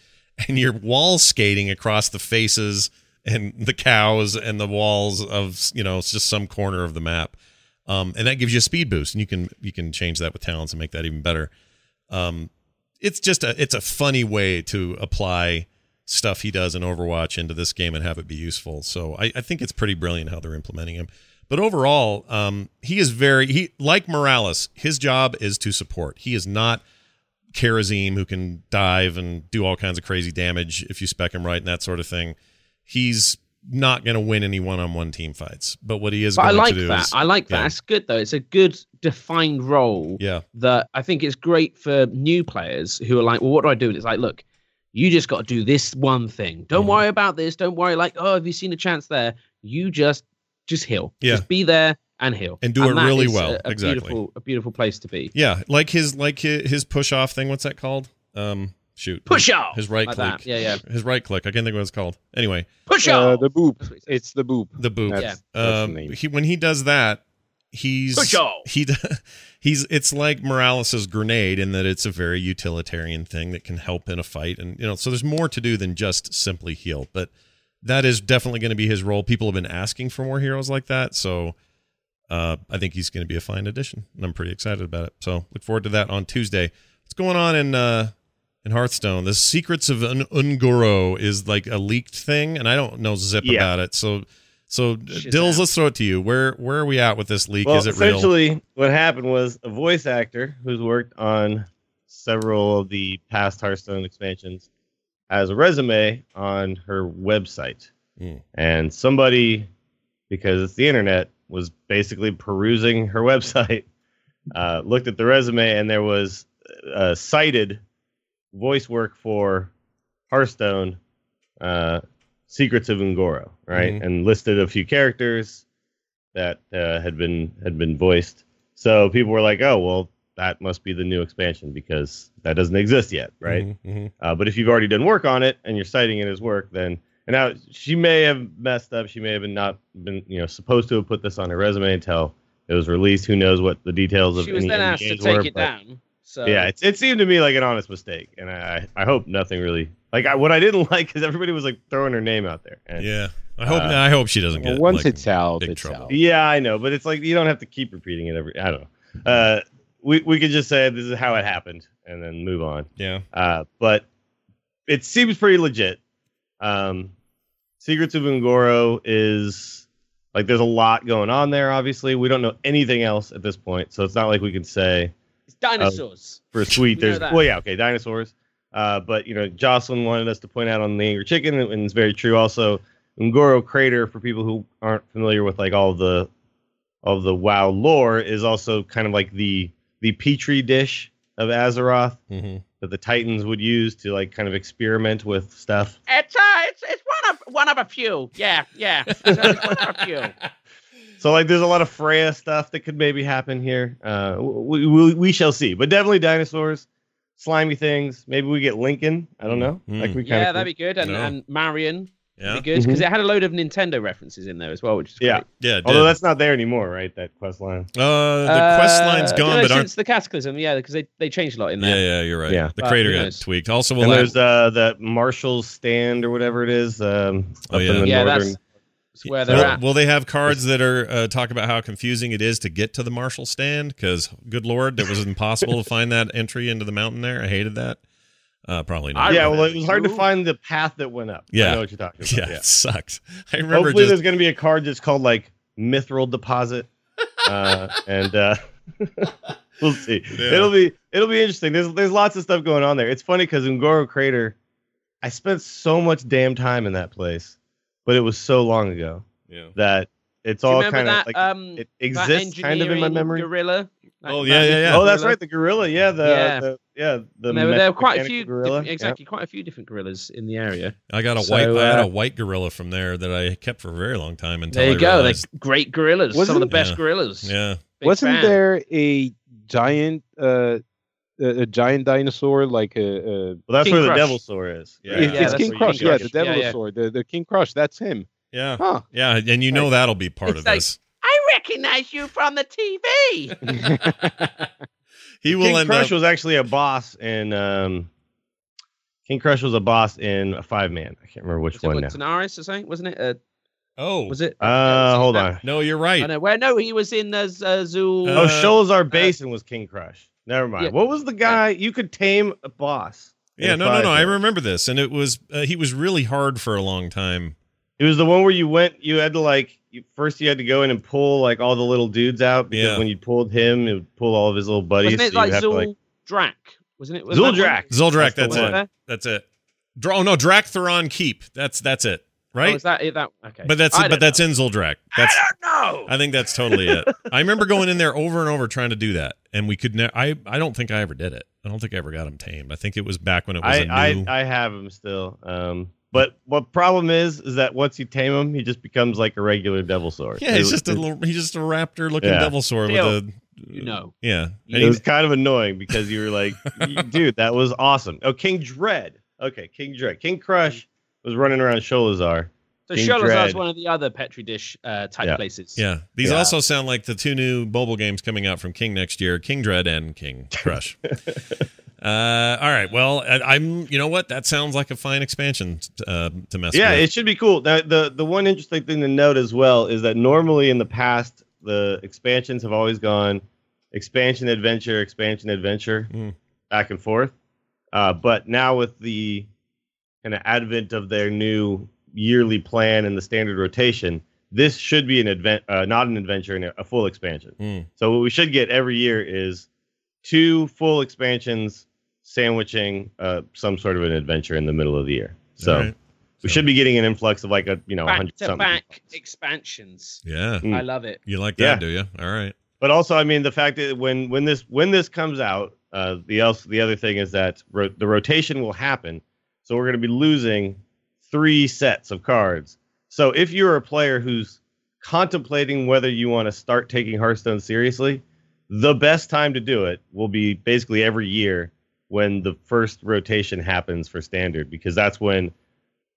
and you're wall skating across the faces and the cows and the walls of you know it's just some corner of the map um, and that gives you a speed boost and you can you can change that with talents and make that even better um, it's just a it's a funny way to apply stuff he does in overwatch into this game and have it be useful so i, I think it's pretty brilliant how they're implementing him but overall um, he is very he like morales his job is to support he is not Kharazim who can dive and do all kinds of crazy damage if you spec him right and that sort of thing. He's not going to win any one-on-one team fights, but what he is But I like to do that. is I like that. yeah. It's good though. It's a good defined role. yeah, that I think is great for new players who are like, well, what do I do? And it's like, look, you just got to do this one thing. Don't Mhm. worry about this. Don't worry, like, oh, have you seen a chance there? You just just heal. Yeah. Just be there and heal. And do it that really is well. A, a Exactly. Beautiful, a beautiful place to be. yeah, like his like his, his push off thing. What's that called? Um, shoot, Push his, off. His right like click. that. Yeah, yeah. His right click. I can't think of what it's called. Anyway, Push Uh, off. the boop. That's what it says. It's the boop. the boop. That's, Yeah. that's the um, name. he when he does that, he's he he's it's like Morales's grenade in that it's a very utilitarian thing that can help in a fight, and you know, so there's more to do than just simply heal. But that is definitely going to be his role. People have been asking for more heroes like that, so uh, I think he's going to be a fine addition, and I'm pretty excited about it. So look forward to that on Tuesday. What's going on in uh, in Hearthstone? The Secrets of Un- Un'Goro is like a leaked thing, and I don't know zip Yeah. about it. So. So, Shazam. Dills, let's throw it to you. Where where are we at with this leak? Well, is it real? essentially, what happened was a voice actor who's worked on several of the past Hearthstone expansions has a resume on her website, Mm. and somebody, because it's the internet, was basically perusing her website, uh, looked at the resume, and there was uh, cited voice work for Hearthstone. Uh, Secrets of Un'Goro, right? Mhm. And listed a few characters that uh, had been had been voiced. So people were like, "Oh, well, that must be the new expansion because that doesn't exist yet, right?" Mhm, mhm. Uh, but if you've already done work on it and you're citing it as work, then and now she may have messed up. She may have been not been you know supposed to have put this on her resume until it was released. Who knows what the details of She was then asked to take were, it down. So yeah, it, it seemed to me like an honest mistake, and I I hope nothing really like I, what I didn't like is everybody was like throwing her name out there. And, Yeah, I hope Uh, I hope she doesn't Well, get once like, it's out, big it's trouble. out. Yeah, I know, but it's like you don't have to keep repeating it every. I don't know. Uh, we we could just say this is how it happened and then move on. Yeah, Uh, but it seems pretty legit. Um, Secrets of Un'Goro is like there's a lot going on there. Obviously, we don't know anything else at this point, so it's not like we can say it's dinosaurs. for sweet. We There's well, yeah, okay, dinosaurs. Uh, but you know, Jocelyn wanted us to point out on the Angry Chicken, and and it's very true. Also, Un'Goro Crater, for people who aren't familiar with like all the all the WoW lore, is also kind of like the the petri dish of Azeroth hmm that the Titans would use to like kind of experiment with stuff. It's uh, it's it's one of one of a few. Yeah, yeah. It's, it's one of a few. So like, there's a lot of Freya stuff that could maybe happen here. Uh, we, we, we shall see, but definitely dinosaurs, slimy things. Maybe we get Linken. I don't know. Mm. Like we kind Yeah, of that'd be good. And No. and Marion, yeah, be good because it had a load of Nintendo references in there as well, which is Yeah. great. yeah. Although that's not there anymore, right? That quest line. uh, the quest line's Uh, gone, no, but aren't. since the Cataclysm, yeah, because they, they changed a lot in there. yeah, yeah, you're right. Yeah. the But crater got tweaked. Also, we'll there's uh, that Marshall's stand or whatever it is. Um, Oh, up yeah. in the Yeah, northern. that's That's where they're will, at. will they have cards that are uh, talk about how confusing it is to get to the Marshall stand? Because good lord, it was impossible to find that entry into the mountain there. I hated that. Uh, probably not. Yeah, well, it was hard to find the path that went up. Yeah. I know what you're talking about. yeah, Yeah. it sucked. I remember Hopefully, just there's going to be a card that's called like Mithril Deposit, uh, and uh, we'll see. Yeah. It'll be it'll be interesting. There's there's lots of stuff going on there. It's funny because Un'Goro Crater, I spent so much damn time in that place, but it was so long ago yeah. that it's all kind of that? like um, it exists kind of in my memory. Gorilla. That- Oh, yeah, yeah, yeah. Oh, that's gorilla? right, the gorilla. Yeah, the Yeah. the yeah the there, were, there were quite a few, gorilla. different- exactly, quite a few different gorillas in the area. I got a So, white. I had uh, a white gorilla from there that I kept for a very long time until There you I go. realized. They're great gorillas. Some of the best Yeah. gorillas. Yeah, Big Wasn't fan. there a giant, uh, a, a giant dinosaur like a? a Well, that's King where the Crush. devilsaur is. Yeah. it- Yeah, it's that's King Krush, yeah, the it. Yeah, Devil yeah. Sword, the, the King Krush. That's him. yeah, Huh? yeah, and you know Right. that'll be part It's of like- this. I recognize you from the TV. He will King end Crush up. was actually a boss in um, King Krush was a boss in a five man. I can't remember which Was it one what, now. Tanaris or something? Wasn't it? Uh, Oh, was it? Uh, hold on. no, you're I right. know. Where? No, he was in uh, Z- uh, Zul. Uh, Oh, Sholazar Basin was King Krush. Never mind. Yeah. What was the guy you could tame a boss? Yeah, a no, no, no. I remember this, and it was uh, he was really hard for a long time. It was the one where you went. You had to like you, first. You had to go in and pull like all the little dudes out because Yeah. when you pulled him, it would pull all of his little buddies. Wasn't it so like you'd have Drac? Wasn't it? Was that one? Zul'Drak. That's that's, it. That's it. Dra- oh no, Drak'Tharon Keep. That's that's it. Oh, Right? is that? That okay. but that's I but don't that's know. in Zul'Drak. That's I don't know. I think that's totally it. I remember going in there over and over trying to do that, and we could. Ne- I I don't think I ever did it. I don't think I ever got him tamed. I think it was back when it was I, a new. I I have him still. Um, but what problem is is that once you tame him, he just becomes like a regular devilsaur. yeah, he's It- just a little. He's just a raptor looking Yeah. devilsaur with a. you know. Yeah. And It he- was kind of annoying because you were like, dude, that was awesome. Oh, King Dread. Okay, King Dread. King Krush was running around Sholazar. So King is one of the other petri dish uh, type Yeah. places. yeah. These Yeah. also sound like the two new mobile games coming out from King next year: King Dread and King Krush. uh, all right. Well, I, I'm. You know what? That sounds like a fine expansion uh, to mess with. Yeah, with. it should be cool. Now, the the one interesting thing to note as well is that normally in the past the expansions have always gone expansion adventure, expansion adventure, Mm. back and forth. Uh, but now with the kind of advent of their new yearly plan and the standard rotation, this should be an advent, uh, not an adventure, and a, a full expansion. Mm. So what we should get every year is two full expansions sandwiching uh, some sort of an adventure in the middle of the year. So. All right. We So- should be getting an influx of like a you know hundred to something. back expansions. Yeah. Mm. I love it. You like Yeah. that, do you? All right. But also, I mean, the fact that when when this when this comes out, uh, the else the other thing is that ro- the rotation will happen. So we're going to be losing three sets of cards. So if you're a player who's contemplating whether you want to start taking Hearthstone seriously, the best time to do it will be basically every year when the first rotation happens for standard, because that's when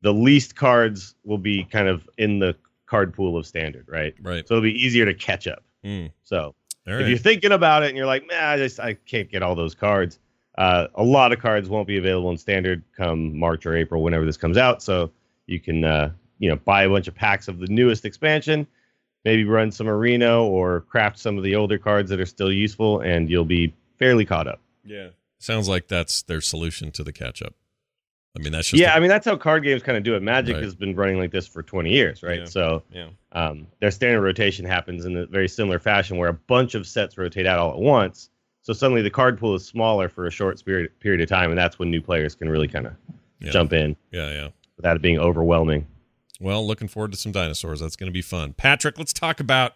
the least cards will be kind of in the card pool of standard, right? Right. So it'll be easier to catch up. Mm. So All if you're thinking about it and you're like, man, I just I can't get all those cards. Uh, a lot of cards won't be available in standard come March or April, whenever this comes out. So you can uh, you know buy a bunch of packs of the newest expansion, maybe run some arena or craft some of the older cards that are still useful, and you'll be fairly caught up. Yeah. Sounds like that's their solution to the catch up. I mean, that's just yeah, a- I mean that's how card games kind of do it. Magic Right. has been running like this for 20 years, right? Yeah. So yeah. um, their standard rotation happens in a very similar fashion where a bunch of sets rotate out all at once. So suddenly the card pool is smaller for a short spirit, period of time, and that's when new players can really kind of Yeah. jump in Yeah, yeah. without it being overwhelming. Well, looking forward to some dinosaurs. That's going to be fun. Patrick, let's talk about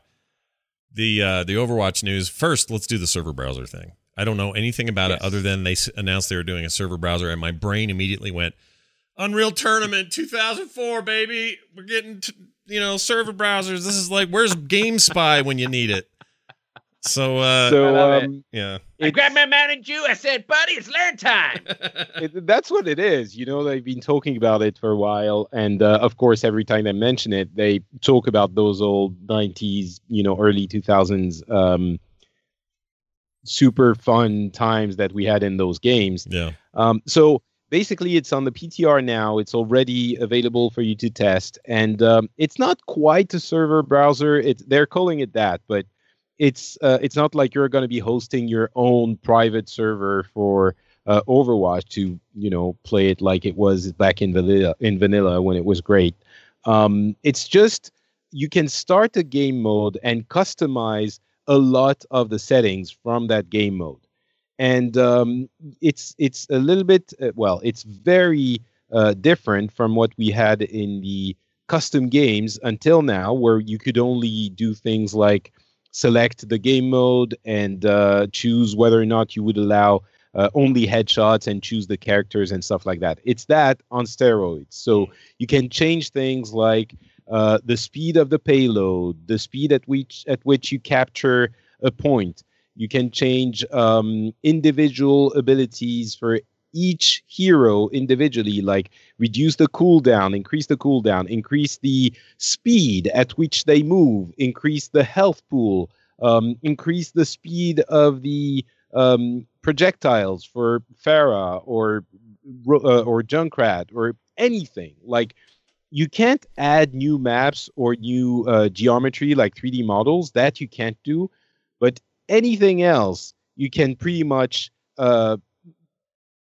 the uh, the Overwatch news first. Let's do the server browser thing. I don't know anything about Yes. it other than they announced they were doing a server browser, and my brain immediately went Unreal Tournament 2004, baby. We're getting t- you know server browsers. This is like where's GameSpy when you need it. So, uh, so I love it. um, yeah, I grabbed my Mountain Dew. I said, buddy, it's learn time. it, that's what it is. You know, they've been talking about it for a while, and uh, of course, every time they mention it, they talk about those old '90s, you know, early 2000s, um, super fun times that we had in those games. yeah, Um, so basically, it's on the PTR now. It's already available for you to test, and um, it's not quite a server browser. It's they're calling it that, but it's uh, it's not like you're going to be hosting your own private server for uh, Overwatch to you know play it like it was back in vanilla in vanilla when it was great. Um, it's just you can start a game mode and customize a lot of the settings from that game mode and um, it's it's a little bit uh, well it's very uh, different from what we had in the custom games until now where you could only do things like select the game mode and uh, choose whether or not you would allow uh, only headshots and choose the characters and stuff like that. It's that on steroids. So you can change things like uh, the speed of the payload the speed at which at which you capture a point. You can change um, individual abilities for each hero individually, like reduce the cooldown, increase the cooldown, increase the speed at which they move, increase the health pool, um, increase the speed of the um, projectiles for Pharah, or uh, or Junkrat or anything. Like you can't add new maps or new uh, geometry like 3D models that you can't do, but anything else you can pretty much uh,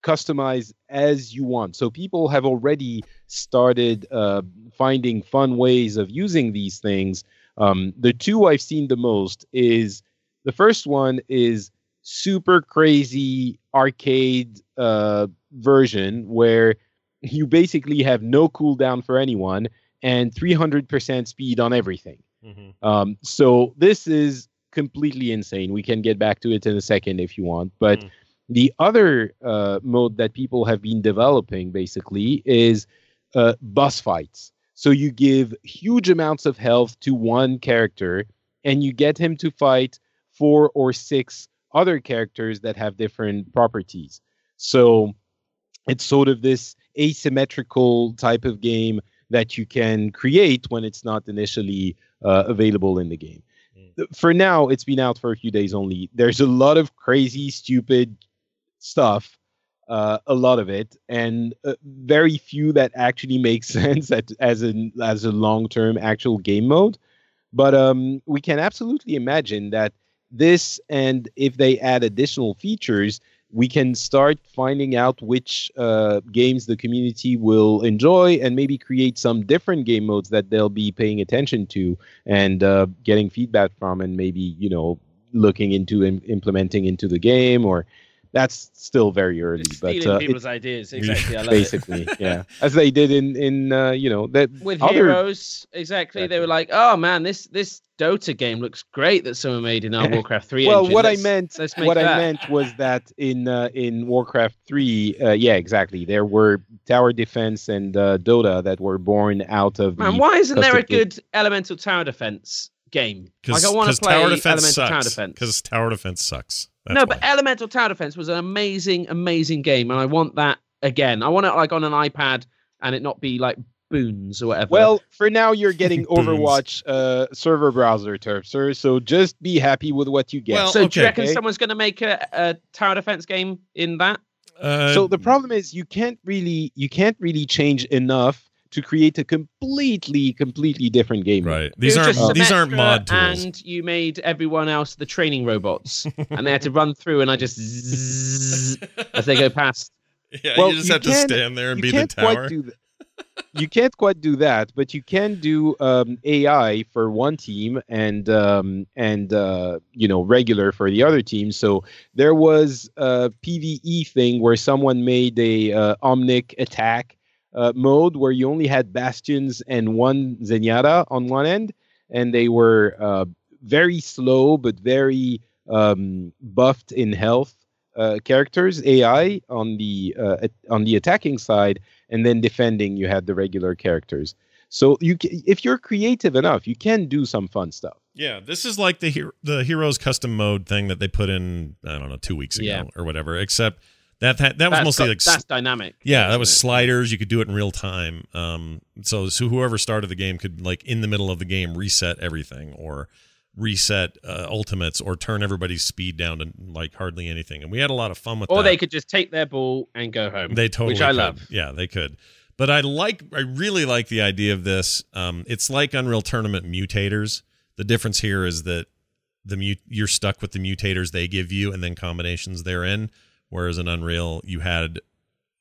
customize as you want. So people have already started uh, finding fun ways of using these things. Um, the two I've seen the most is the first one is super crazy arcade uh, version where you basically have no cooldown for anyone and 300% speed on everything. Mm-hmm. Um, so this is completely insane. We can get back to it in a second if you want, but. Mm the other uh, mode that people have been developing basically is uh, boss fights. So you give huge amounts of health to one character, and you get him to fight four or six other characters that have different properties. So it's sort of this asymmetrical type of game that you can create when it's not initially uh, available in the game. Mm. For now, it's been out for a few days only. There's a lot of crazy, stupid stuff, uh, a lot of it, and uh, very few that actually make sense at, as a as a long term actual game mode. But um, we can absolutely imagine that this, and if they add additional features, we can start finding out which uh, games the community will enjoy and maybe create some different game modes that they'll be paying attention to and uh, getting feedback from and maybe you know looking into Im- implementing into the game or that's still very early. It's but stealing uh, people's it, ideas, exactly. basically, yeah, as they did in in uh, you know that with other... heroes, exactly. Exactly. They were like, oh man, this this Dota game looks great that someone made in our Warcraft three. well, engine. what let's, I meant, what that. I meant was that in uh, in Warcraft three, uh, yeah, exactly. There were tower defense and uh, Dota that were born out of. Man, why isn't there a good elemental tower defense game? Like I want to play tower defense elemental sucks. tower defense because tower defense sucks. That's no, why. but Elemental Tower Defense was an amazing, amazing game, and I want that again. I want it like on an iPad and it not be like Bloons or whatever. Well, for now you're getting Overwatch uh, server browser turf, sir. So just be happy with what you get. Well, so okay. do you reckon someone's going to make a, a tower defense game in that? Uh, so the problem is you can't really you can't really change enough to create a completely, completely different game. Right. These aren't these aren't mod tools. And you made everyone else the training robots, and they had to run through, and I just zzz, as they go past. Yeah, well, you just you have to stand there and be the tower. you can't quite do that, but you can do um, AI for one team and um, and uh, you know regular for the other team. So there was a PVE thing where someone made a uh, Omnic attack uh, mode where you only had bastions and one Zenyatta on one end, and they were uh, very slow but very um, buffed in health uh, characters AI on the uh, at- on the attacking side, and then defending you had the regular characters. So you ca- if you're creative enough, you can do some fun stuff. Yeah, this is like the hero, the heroes custom mode thing that they put in I don't know two weeks ago Yeah. or whatever. Except that that, that was That's mostly got- like that's dynamic. yeah, that was it? sliders. You could do it in real time. Um, so so whoever started the game could like in the middle of the game reset everything or reset uh, ultimates or turn everybody's speed down to like hardly anything. And we had a lot of fun with Or that. Or they could just take their ball and go home. They totally which I could. love. Yeah, they could. But I like I really like the idea of this. Um, it's like Unreal Tournament mutators. The difference here is that the mut- you're stuck with the mutators they give you and then combinations therein. Whereas in Unreal, you had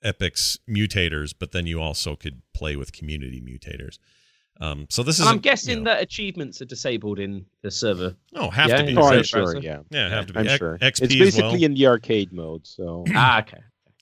Epic's mutators, but then you also could play with community mutators. Um, so this is. I'm guessing you know, that achievements are disabled in the server. oh have Yeah, to be Oh, I'm sure. Yeah, yeah have to be I'm X- sure. XP it's as basically well. in the arcade mode. So ah, okay.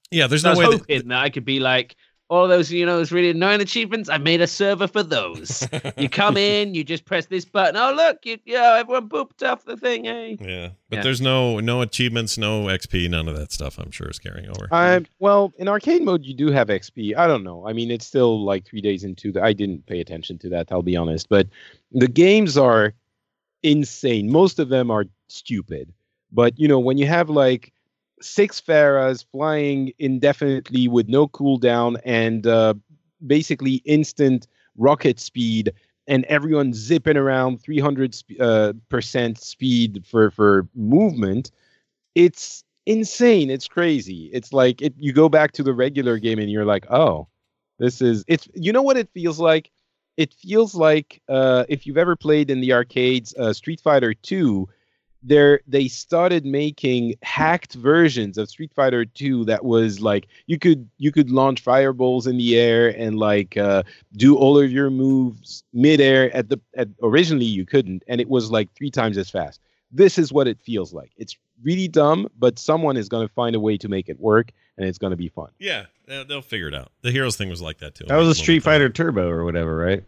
yeah there's So I no was way that, hoping that I could be like all those, you know, those really annoying achievements. I made a server for those. you come in, you just press this button. Oh look, you, yeah, everyone booped off the thing. Hey, yeah but Yeah. there's no no achievements no xp none of that stuff i'm sure is carrying over Um, well, in arcade mode, you do have XP. I don't know. I mean, it's still like three days into the. I didn't pay attention to that. I'll be honest. But the games are insane. Most of them are stupid. But you know, when you have like six Pharahs flying indefinitely with no cooldown and uh, basically instant rocket speed and everyone zipping around 300 sp- uh, percent speed for for movement it's insane. It's crazy. It's like it, you go back to the regular game and you're like oh this is it's you know what it feels like? It feels like uh, if you've ever played in the arcades uh, street fighter 2 they they started making hacked versions of Street Fighter 2 that was like you could you could launch fireballs in the air and like uh, do all of your moves midair at the at, originally you couldn't and it was like three times as fast. This is what it feels like. It's really dumb, but someone is going to find a way to make it work and it's going to be fun. Yeah, they'll figure it out. The Heroes thing was like that too. That was a Street Fighter Turbo or whatever, right?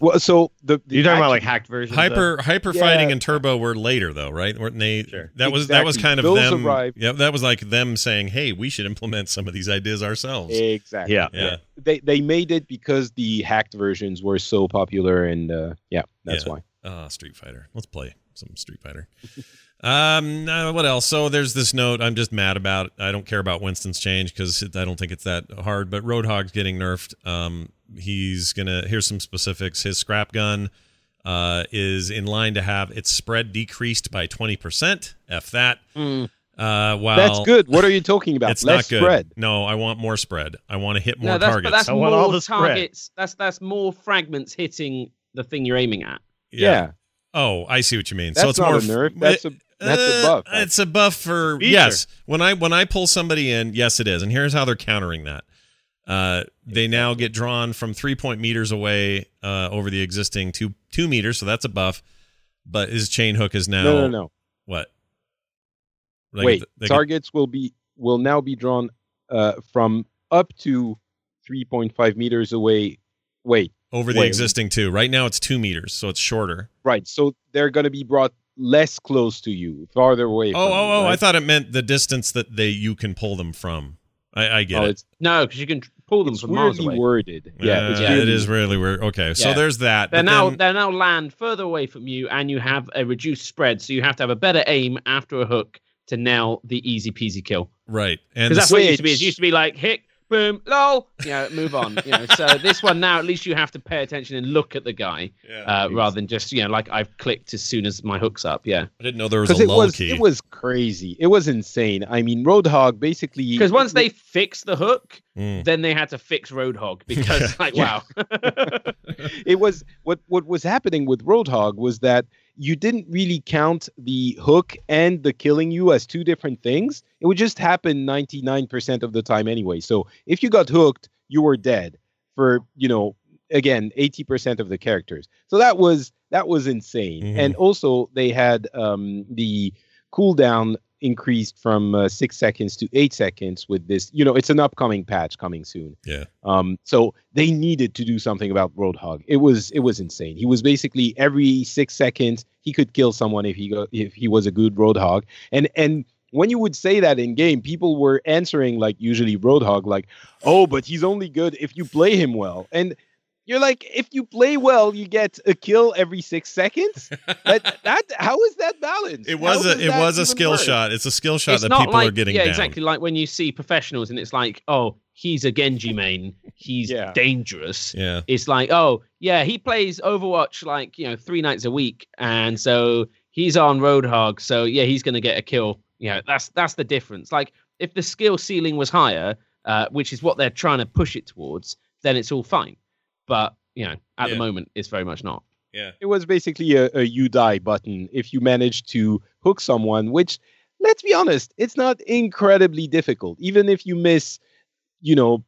Well, so the, the You're talking about like hacked versions. Hyper Hyper Yeah. Fighting and Turbo were later though, right? Weren't they? Sure. That was that was kind of Those them. arrived- Yeah, that was like them saying, "Hey, we should implement some of these ideas ourselves." exactly. Yeah. yeah. They they made it because the hacked versions were so popular, and uh, yeah, that's Yeah. why. Ah, Street Fighter. Let's play some Street Fighter. um, uh, what else? So there's this note I'm just mad about. I don't care about Winston's change because I don't think it's that hard. But Roadhog's getting nerfed. Um, he's gonna. Here's some specifics. His scrap gun uh, is in line to have its spread decreased by 20 percent. F that. Mm. Uh, while that's good. What are you talking about? It's Less not good. spread. No, I want more spread. I want to hit more No, that's targets. that's I more want all the spread. targets. That's that's more fragments hitting the thing you're aiming at. Yeah, Oh, I see what you mean. that's so it's not more a nerf. That's a that's a Uh, buff. It's a buff for Feature. yes. When I when I pull somebody in, yes, it is. And here's how they're countering that. Uh, they now get drawn from three point meters away uh, over the existing two two meters, so that's a buff. But his chain hook is now no, no, no. what? Like, Wait, they get- targets will be will now be drawn uh, from up to 3.5 meters away. Wait, over the wait. existing two. Right now it's two meters, so it's shorter. right. So they're going to be brought less close to you, farther away. Oh, from oh, you, oh! I thought it meant the distance that they you can pull them from. I, I get Oh, it. no, because you can pull them it's from miles weirdly away. worded. Yeah, it's Uh, weirdly it is really weird. Okay, so there's that. They but now then- they now land further away from you, and you have a reduced spread, so you have to have a better aim after a hook to nail the easy peasy kill. right, and Because the that's what it used to be. It used to be like hit, boom, lol, you know, move on. You know, so this one now at least you have to pay attention and look at the guy Yeah. uh, rather than just you know like I've clicked as soon as my hook's up. Yeah, I didn't know there was a it lull was key. it was crazy. It was insane. I mean, Roadhog basically because once they fixed the hook, Mm. then they had to fix Roadhog because like wow, it was what what was happening with Roadhog was that you didn't really count the hook and the killing you as two different things. It would just happen 99% of the time anyway. So if you got hooked, you were dead for, you know, again, 80% of the characters. So that was that was insane. Mhm. And also they had um the cooldown increased from uh, 6 seconds to 8 seconds with this. You know, it's an upcoming patch coming soon. Yeah. Um, so they needed to do something about Roadhog. It was it was insane. He was basically every six seconds he could kill someone if he go if he was a good Roadhog. And and when you would say that in game, people were answering like usually Roadhog, like, oh, but he's only good if you play him well. And you're like, if you play well, you get a kill every six seconds. that that how is that balanced? It was does a it was a skill work? shot. It's a skill shot it's that not people like are getting yeah down. exactly like when you see professionals and it's like oh he's a Genji main, he's Yeah. dangerous. Yeah. it's like, oh yeah, he plays Overwatch like you know three nights a week, and so he's on Roadhog, so yeah, he's gonna get a kill. You know, that's that's the difference. Like if the skill ceiling was higher, uh, which is what they're trying to push it towards, then it's all fine. But you know, at Yeah. the moment, it's very much not. Yeah. It was basically a, a you die button if you manage to hook someone, which let's be honest, it's not incredibly difficult. Even if you miss, you know,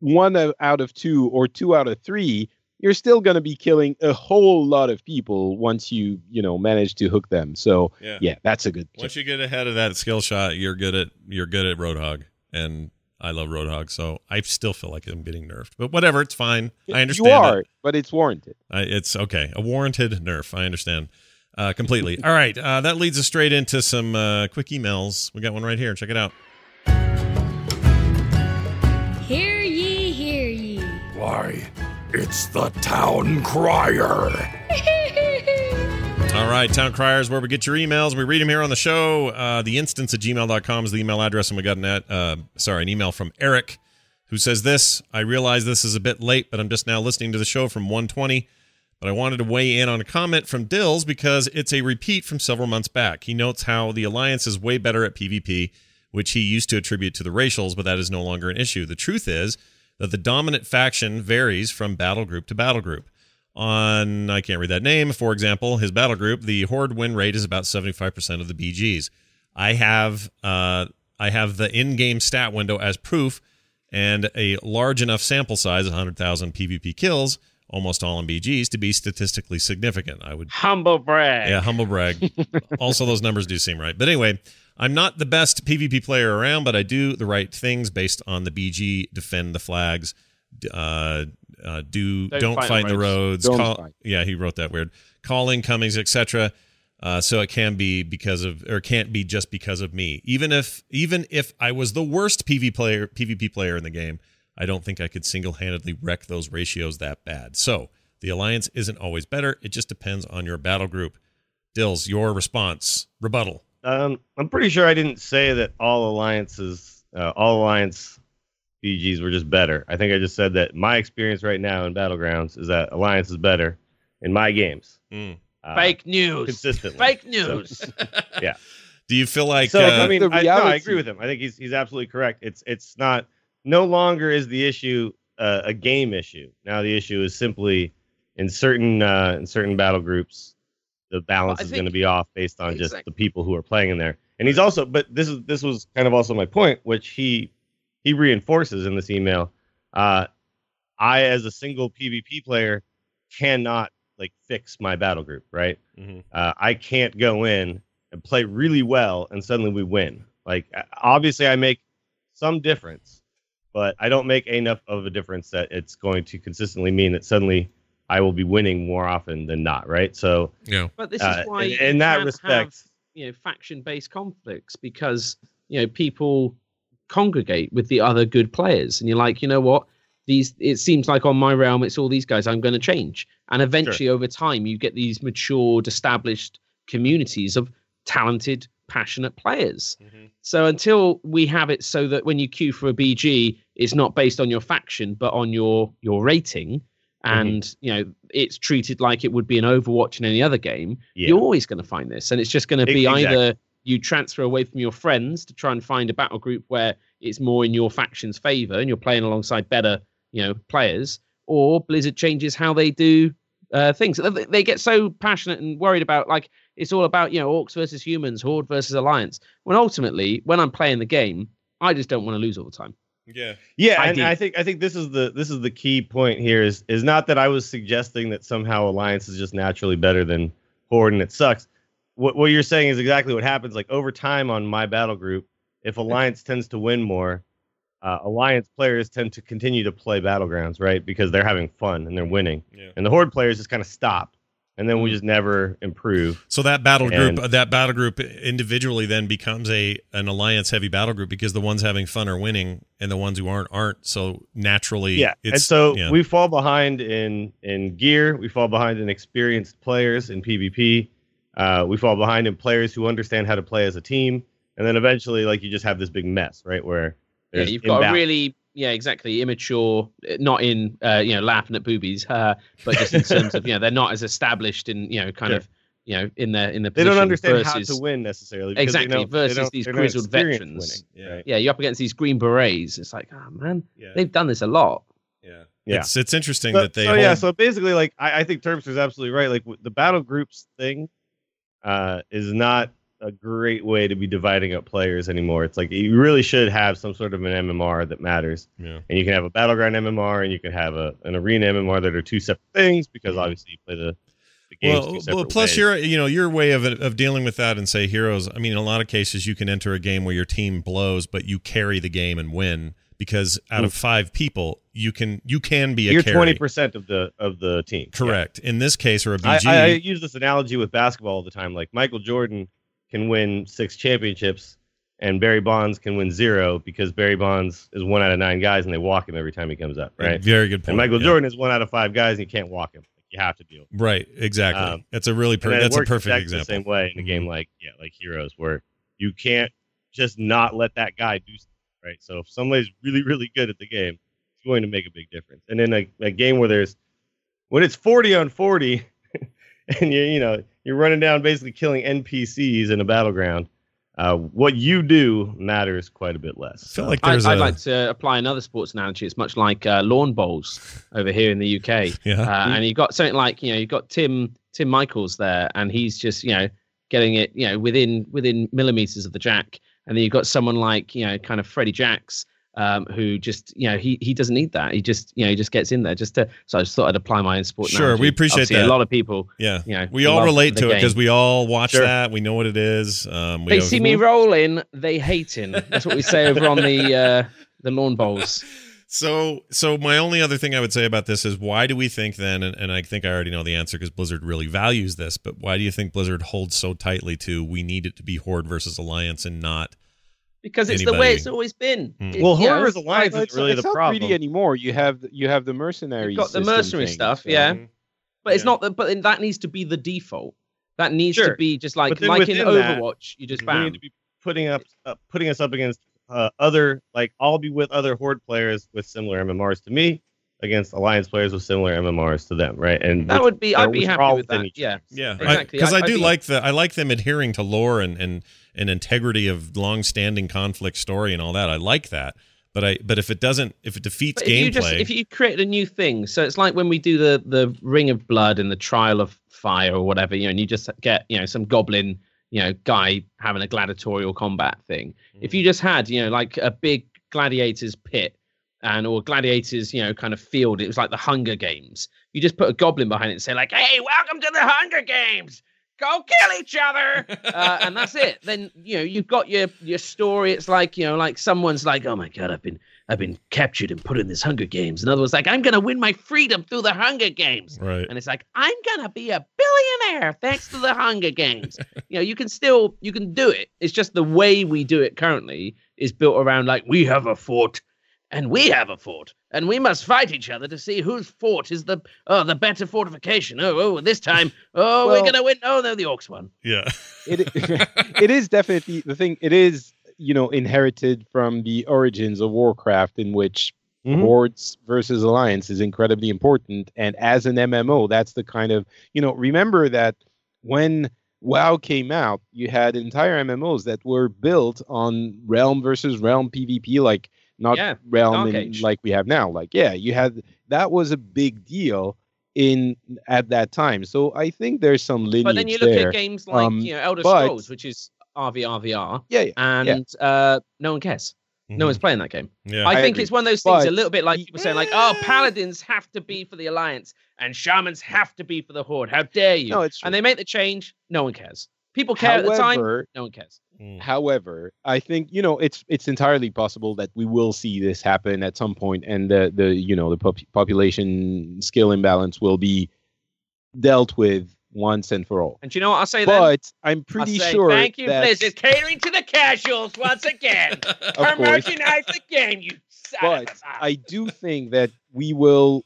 one out of two or two out of three, you're still going to be killing a whole lot of people once you, you know, manage to hook them. So Yeah. yeah, that's a good. Once you get ahead of that skill shot, you're good at you're good at Roadhog, and I love Roadhog, so I still feel like I'm getting nerfed. But whatever, it's fine. I understand. You it. are, but it's warranted. I, it's okay. A warranted nerf. I understand uh, completely. All right, uh, that leads us straight into some uh, quick emails. We got one right here. Check it out. Hear ye, hear ye. Why, it's the town crier. All right, Town Criers, where we get your emails. We read them here on the show. Uh, the instance at gmail.com is the email address, and we got an, uh, sorry, an email from Eric who says this I realize this is a bit late, but I'm just now listening to the show from 120. But I wanted to weigh in on a comment from Dills because it's a repeat from several months back. He notes how the Alliance is way better at PvP which he used to attribute to the racials, but that is no longer an issue. The truth is that the dominant faction varies from battle group to battle group. On, I can't read that name, for example, his battle group, the Horde win rate is about 75% of the BGs. I have, uh, I have the in-game stat window as proof and a large enough sample size, 100,000 PvP kills, almost all in BGs, to be statistically significant. I would Humble brag. yeah, humble brag. also, those numbers do seem right. But anyway, I'm not the best PvP player around, but I do the right things based on the BG. Defend the flags. Uh, uh, do don't, Don't fight, fight in on the roads. Don't call. Yeah, he wrote that weird. Calling, comings, etc. Uh, so it can be because of, or can't be just because of me. Even if, even if I was the worst PV player, PvP player in the game, I don't think I could single-handedly wreck those ratios that bad. So the alliance isn't always better. It just depends on your battle group. Dills, your response, rebuttal. Um, I'm pretty sure I didn't say that all alliances, uh, all alliance BGs were just better. I think I just said that my experience right now in battlegrounds is that alliance is better in my games. Mm. Uh, Fake news. consistently. Fake news. Yeah. Do you feel like? so uh, I mean, The I, no, I agree with him. I think he's he's absolutely correct. It's it's not no longer is the issue uh, a game issue. Now the issue is simply in certain uh, in certain battle groups, the balance Well, is going to be off based on just Exactly. the people who are playing in there. And he's also, but this is this was kind of also my point, which he he reinforces in this email. Uh, I, as a single PvP player, cannot like fix my battle group. Right mhm. uh, I can't go in and play really well and suddenly we win. Like uh, obviously I make some difference, but I don't make enough of a difference that it's going to consistently mean that suddenly I will be winning more often than not, right? So yeah, But this uh, is why in, in that respect, have, you know, faction-based conflicts because you know people congregate with the other good players, and you're like, you know what? These it seems like on my realm, it's all these guys. I'm going to change, and eventually, over time, you get these matured, established communities of talented, passionate players. Mhm. So until we have it so that when you queue for a BG, it's not based on your faction but on your your rating, Mm-hmm. and you know it's treated like it would be an Overwatch in any other game. yeah, You're always going to find this, and it's just going to be exactly. either you transfer away from your friends to try and find a battle group where it's more in your faction's favor and you're playing alongside better, you know, players, or Blizzard changes how they do uh, things. They- get so passionate and worried about like it's all about you know orcs versus humans, horde versus alliance. When ultimately, when I'm playing the game, I just don't want to lose all the time. yeah, yeah, I and. I think I think this is the this is the key point here is is not that I was suggesting that somehow Alliance is just naturally better than Horde and it sucks. What what you're saying is exactly what happens. Like over time on my battle group, if Alliance tends to win more, uh, Alliance players tend to continue to play battlegrounds, right? Because they're having fun and they're winning, yeah. and the Horde players just kind of stop, and then we Mm. just never improve. So that battle group, And- that battle group individually then becomes a an alliance heavy battle group because the ones having fun are winning and the ones who aren't aren't. So naturally, Yeah, it's, and so yeah. we fall behind in in gear. We fall behind in experienced players in PvP. Uh, we fall behind in players who understand how to play as a team, and then eventually, like you just have this big mess, right? Where Yeah, you've got a really yeah, exactly immature, uh, not in uh, you know laughing at boobies, uh, but just in terms of you know they're not as established in you know kind Sure. of you know in their in the they position don't understand versus, how to win necessarily. because they Exactly, don't- they versus don't- these they're not grizzled veterans. winning, Yeah. right? Yeah, you're up against these green berets. It's like, oh man, yeah, they've done this a lot. yeah, Yeah. It's it's interesting So, that they so hold, yeah, so basically, like I, I think Terpster's absolutely right. Like w- the battle groups thing uh, is not a great way to be dividing up players anymore. It's like you really should have some sort of an MMR that matters, yeah. and you can have a battleground MMR and you can have a an arena MMR that are two separate things because obviously you play the the games Well, well, plus ways. your you know your way of of dealing with that and say heroes. I mean, in a lot of cases, you can enter a game where your team blows, but you carry the game and win because out of five people, you can you can be a you're twenty percent of the of the team. Yeah. Correct. In this case, or a BG. I, I use this analogy with basketball all the time. Like Michael Jordan can win six championships, and Barry Bonds can win zero because Barry Bonds is one out of nine guys, and they walk him every time he comes up, right? Very good point. And Michael yeah. Jordan is one out of five guys, and you can't walk him. Like, you have to deal. Right. Exactly. Um, that's a really per- And then it that's a perfect exactly example. The same way in a game like yeah, like Heroes, where you can't just not let that guy do stuff, right? So if somebody's really really good at the game, it's going to make a big difference. And in a, a game where there's when it's forty on forty, and you you know you're running down basically killing NPCs in a battleground, uh, what you do matters quite a bit less. I feel So- like I, there's I'd like to apply another sports analogy. It's much like uh, lawn bowls over here in the UK. yeah. uh, and you've got something like you know you've got Tim Tim Michaels there, and he's just you know getting it you know within within millimeters of the jack, and then you've got someone like you know kind of Freddie Jacks. Um, who just you know he he doesn't need that he just you know he just gets in there just to so I just thought I'd apply my own sport. Sure, analogy. we appreciate Obviously, that. A lot of people yeah. you know We all relate to it because we all watch Sure. that. We know what it is. Um, we they see me rolling they hating that's what we say over on the uh the lawn bowls So, so my only other thing I would say about this is why do we think then, and, and I think I already know the answer because Blizzard really values this, but why do you think Blizzard holds so tightly to we need it to be Horde versus Alliance and not? because it's the way it's always been. It- well, you know, Horror's Alliance No, is it's, really it's the not problem. really anymore. You have you have the mercenary. You've got the mercenary thing, stuff, so- yeah. But it's not that. But then that needs to be the default. That needs to be just like like in within that, Overwatch. You just we bam. need to be putting up uh, putting us up against uh, other like I'll be with other horde players with similar MMRs to me against alliance players with similar MMRs to them, right? And That which- would be. I'd be which happy with that. Yeah. Yeah, Exactly. Because I, I'd- I'd do be- like the I like them adhering to lore and and and integrity of long-standing conflict story and all that. I like that. But I but if it doesn't if it defeats But if you just gameplay, if you create a new thing, so it's like when we do the the Ring of Blood and the Trial of Fire or whatever, you know, and you just get you know some goblin, you know, guy having a gladiatorial combat thing. If you just had you know like a big gladiators pit and or gladiators, you know, kind of field, it was like the Hunger Games. You just put a goblin behind it and say like, "Hey, welcome to the Hunger Games." Go kill each other, uh, and that's it. Then you know you've got your your story. It's like you know, like someone's like, "Oh my god, I've been I've been captured and put in this Hunger Games." Another one's like, "I'm gonna win my freedom through the Hunger Games," right. and it's like, "I'm gonna be a billionaire thanks to the Hunger Games." you know, you can still you can do it. It's just the way we do it currently is built around like we have a fort and we have a fort, and we must fight each other to see whose fort is the oh the better fortification. Oh, oh, this time, oh, Well- we're gonna win. Oh no, the orcs won. Yeah. it it is definitely the thing. It is you know inherited from the origins of Warcraft, in which Mhm. hordes versus alliance is incredibly important. And as an MMO, that's the kind of you know remember that when WoW came out, you had entire MMOs that were built on realm versus realm PvP, like not Yeah, realm in, like we have now. Like yeah, you had that was a big deal in at that time. So I think there's some lineage But then you look there. at games like Um, you know Elder Scrolls, which is RVRVR, yeah, yeah. and uh, no one cares. No one's playing that game. Mm-hmm. Yeah. I, I think agree. it's one of those things, a little bit like y- people saying, like, "Oh, paladins have to be for the alliance, and shamans have to be for the horde." How dare you? No, it's true. and they make the change. No one cares. People care at the time. No one cares. Mm. However, I think you know it's it's entirely possible that we will see this happen at some point, and the the you know the pop- population skill imbalance will be dealt with once and for all. And you know what I'll say then? But I'm I'll pretty say, sure Thank you, that, Blizzard, catering to the casuals once again. of course, Homogenized the game, you. son but I do think that we will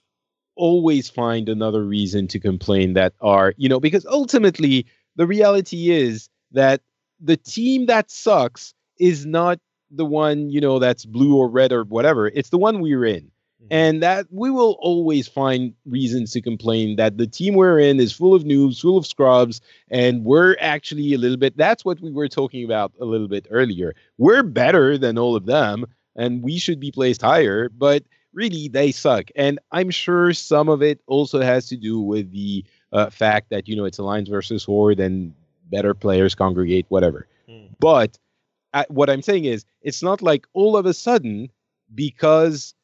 always find another reason to complain that are, you know, because ultimately the reality is that the team that sucks is not the one, you know, that's blue or red or whatever. It's the one we're in. And that we will always find reasons to complain that the team we're in is full of noobs, full of scrubs, and we're actually a little bit. That's what we were talking about a little bit earlier. We're better than all of them, and we should be placed higher, but really they suck. And I'm sure some of it also has to do with the uh, fact that, you know, it's Alliance versus Horde and better players congregate, whatever. Hmm. But uh, what I'm saying is, it's not like all of a sudden, because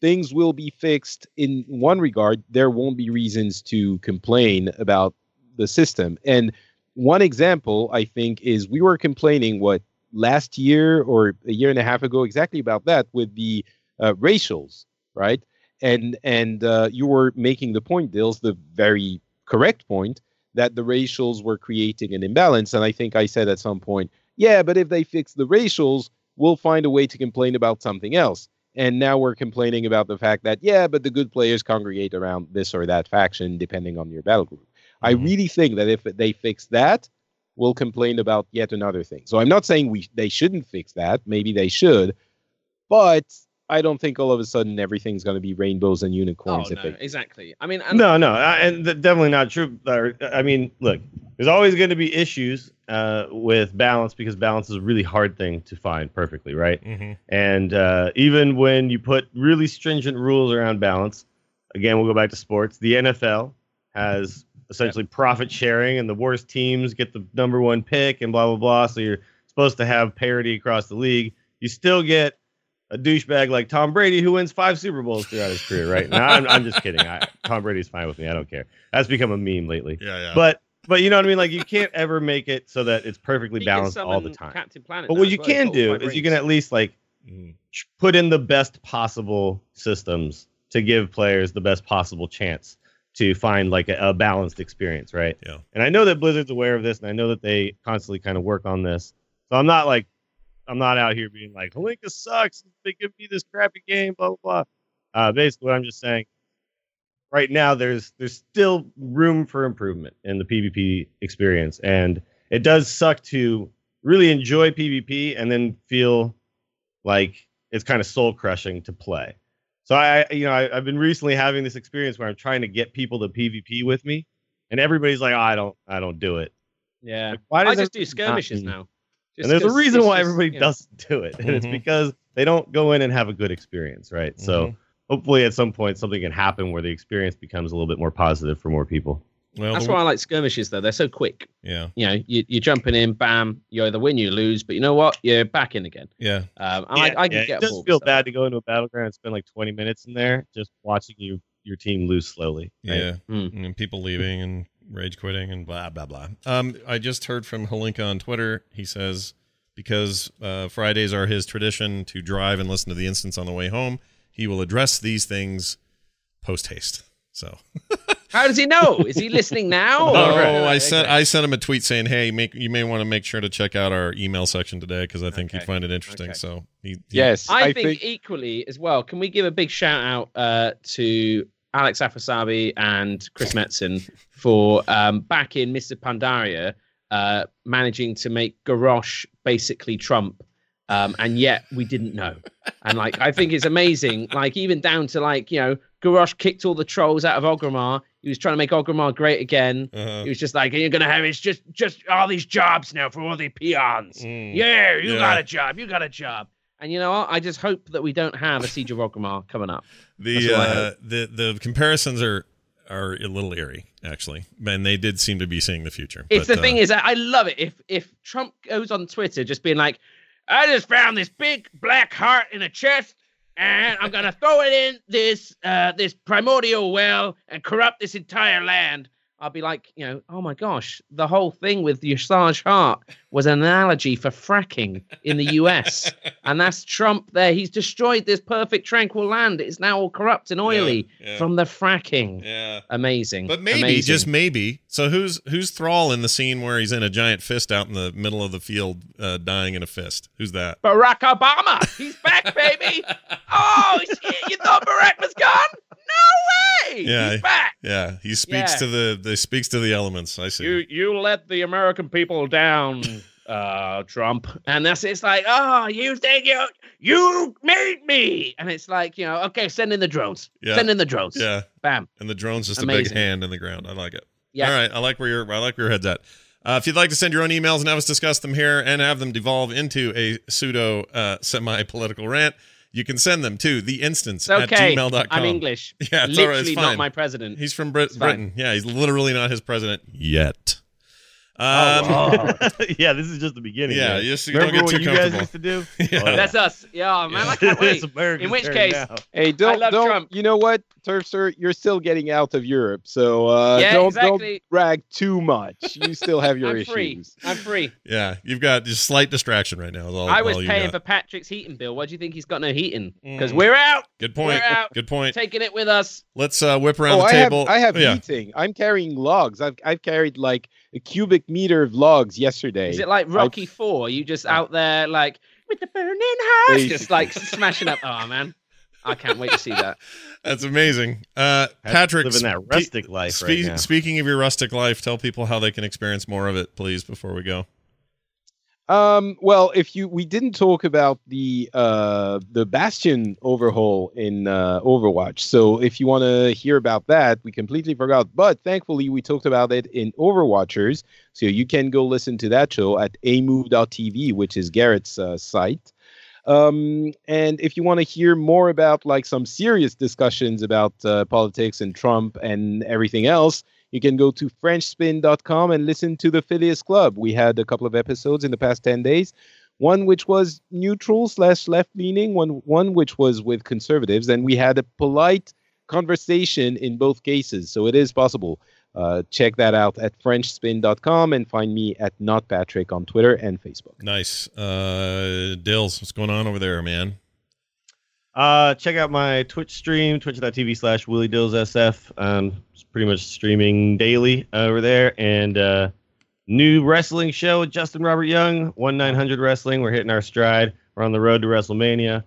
things will be fixed in one regard, there won't be reasons to complain about the system. And one example, I think, is we were complaining what last year or a year and a half ago exactly about that with the uh, racials, right? And and uh, you were making the point, Dills, the very correct point that the racials were creating an imbalance. And I think I said at some point, yeah, but if they fix the racials, we'll find a way to complain about something else. And now we're complaining about the fact that, yeah, but the good players congregate around this or that faction depending on your battle group. I Mhm. really think that if they fix that, we'll complain about yet another thing. So I'm not saying we they shouldn't fix that. Maybe they should, but I don't think all of a sudden everything's going to be rainbows and Oh unicorns. if no, they, exactly. I mean, and No, no, I- and th- definitely not true. I mean, look, there's always going to be issues uh, with balance because balance is a really hard thing to find perfectly, right? hmm And uh, even when you put really stringent rules around balance, again, we'll go back to sports. The NFL has essentially profit sharing, and the worst teams get the number one pick, and blah blah blah. So you're supposed to have parity across the league. You still get a douchebag like Tom Brady who wins five Super Bowls throughout his career, right? Now I'm, I'm just kidding. I, Tom Brady's fine with me. I don't care. That's become a meme lately. Yeah, yeah. But but you know what I mean? Like you can't ever make it so that it's perfectly He balanced all the time. Captain Planet. But what you well. Can do five is you can at least like Mhm. put in the best possible systems to give players the best possible chance to find like a, a balanced experience, right? Yeah. And I know that Blizzard's aware of this, and I know that they constantly kind of work on this. So I'm not like I'm not out here being like Holinka sucks. They give me this crappy game, blah blah blah. Uh, basically, what I'm just saying right now there's there's still room for improvement in the PvP experience, and it does suck to really enjoy PvP and then feel like it's kind of soul crushing to play. So I, you know, I, I've been recently having this experience where I'm trying to get people to PvP with me, and everybody's like, oh, I don't, I don't do it. Yeah. Like, why I just do skirmishes now. Just and there's a reason why just, everybody you know, doesn't do it, and it's Mhm. because they don't go in and have a good experience, right? So Mhm. hopefully, at some point, something can happen where the experience becomes a little bit more positive for more people. Well, That's why I like skirmishes though. They're so quick. yeah, You know, you, you're jumping in, bam. You either win, you lose, but you know what? You're back in again. yeah. Um, I, I can yeah, get it does feel stuff bad to go into a battleground and spend like 20 minutes in there just watching you your team lose slowly. right? Yeah, Hmm. and people leaving and rage quitting and blah blah blah. Um, I just heard from Holinka on Twitter. He says because uh, Fridays are his tradition to drive and listen to the instance on the way home, he will address these things post haste. So, How does he know? Is he listening now? oh, or- I sent Okay. I sent him a tweet saying, "Hey, make you may want to make sure to check out our email section today because I think he'd find it interesting." Okay. So, he, he- Yes, I, I, think, equally as well. Can we give a big shout out uh, to Alex Afrasiabi and Chris Metzen for um, back in Mists of Pandaria uh, managing to make Garrosh basically Trump. Um, and yet we didn't know. And like I think it's amazing. Like even down to like, you know, Garrosh kicked all the trolls out of Orgrimmar. He was trying to make Orgrimmar great again. uh-huh. He was just like, you're gonna have it's just just all these jobs now for all the peons. Mm. Yeah, you Yeah. got a job. You got a job. And you know what? I just hope that we don't have a siege of Orgrimmar coming up. The uh, the the comparisons are are a little eerie, actually, and they did seem to be seeing the future. It's But, the thing uh, is, that I love it. If if Trump goes on Twitter just being like, I just found this big black heart in a chest, and I'm gonna throw it in this uh this primordial well and corrupt this entire land. I'll be like, you know, oh my gosh, the whole thing with Y'Shaarj heart was an analogy for fracking in the US. and that's Trump there. He's destroyed this perfect, tranquil land. It's now all corrupt and oily yeah. from the fracking. yeah. Amazing. But maybe, Amazing. just maybe. So who's who's Thrall in the scene where he's in a giant fist out in the middle of the field, uh, dying in a fist? Who's that? Barack Obama. He's back, baby. Oh, shit, you thought Barack was gone? No way. Yeah. He's back. Yeah, he speaks Yeah. to the, the speaks to the elements. I see. You you let the American people down, uh, Trump. And that's it's like, oh, you think you you made me. And it's like, you know, okay, send in the drones. Yeah. Send in the drones. yeah, Bam. and the drone's just a big hand in the ground. I like it. Yeah. All right, I like where your I like where your head's at. Uh, if you'd like to send your own emails and have us discuss them here and have them devolve into a pseudo uh, semi political rant, you can send them to the instance okay. at gmail.com. I'm English. Yeah, it's right. Literally not my president. He's from Brit- Britain. Yeah, he's literally not his president yet. Um, Oh, yeah, this is just the beginning. Yeah, man. you just- Remember don't get what too you guys used to do? Yeah. Oh, That's us. Yeah, man, Yeah. I can't wait. In which case- now. Hey, don't love don't. Trump. You know what, Terpster, you're still getting out of Europe, so uh, Yeah, don't exactly. don't brag too much. You still have your I'm issues. free. I'm free. yeah, you've got just slight distraction right now. Is all, I was all paying for Patrick's heating bill. Why do you think he's got no heating? Because Mm. we're out, Good point. We're out. Good point. taking it with us. Let's uh, whip around Oh, the I have table. I have yeah. heating. I'm carrying logs. I've I've carried like a cubic meter of logs yesterday. Is it like Rocky Four? You just out there like with the burning heart, just like smashing up. Oh man, I can't wait to see that. That's amazing. Uh, Patrick, living that rustic life spe- right now. Speaking of your rustic life, tell people how they can experience more of it, please, before we go. Um, well, if you we didn't talk about the uh, the Bastion overhaul in uh, Overwatch, so if you want to hear about that, we completely forgot. But thankfully, we talked about it in Overwatchers, so you can go listen to that show at amove.tv, which is Garrett's uh, site. Um, and if you want to hear more about like some serious discussions about uh, politics and Trump and everything else, you can go to frenchspin.com and listen to the Phileas Club. We had a couple of episodes in the past 10 days. One which was neutral slash left leaning, one one which was with conservatives, and we had a polite conversation in both cases. So it is possible. Uh, check that out at frenchspin.com and find me at notpatrick on Twitter and Facebook. Nice. Uh, Dills, what's going on over there, man? Uh, check out my Twitch stream, twitch.tv slash Willie Dills SF. Um, it's pretty much streaming daily over there. And uh, new wrestling show with Justin Robert Young, 1 900 Wrestling. We're hitting our stride. We're on the road to WrestleMania.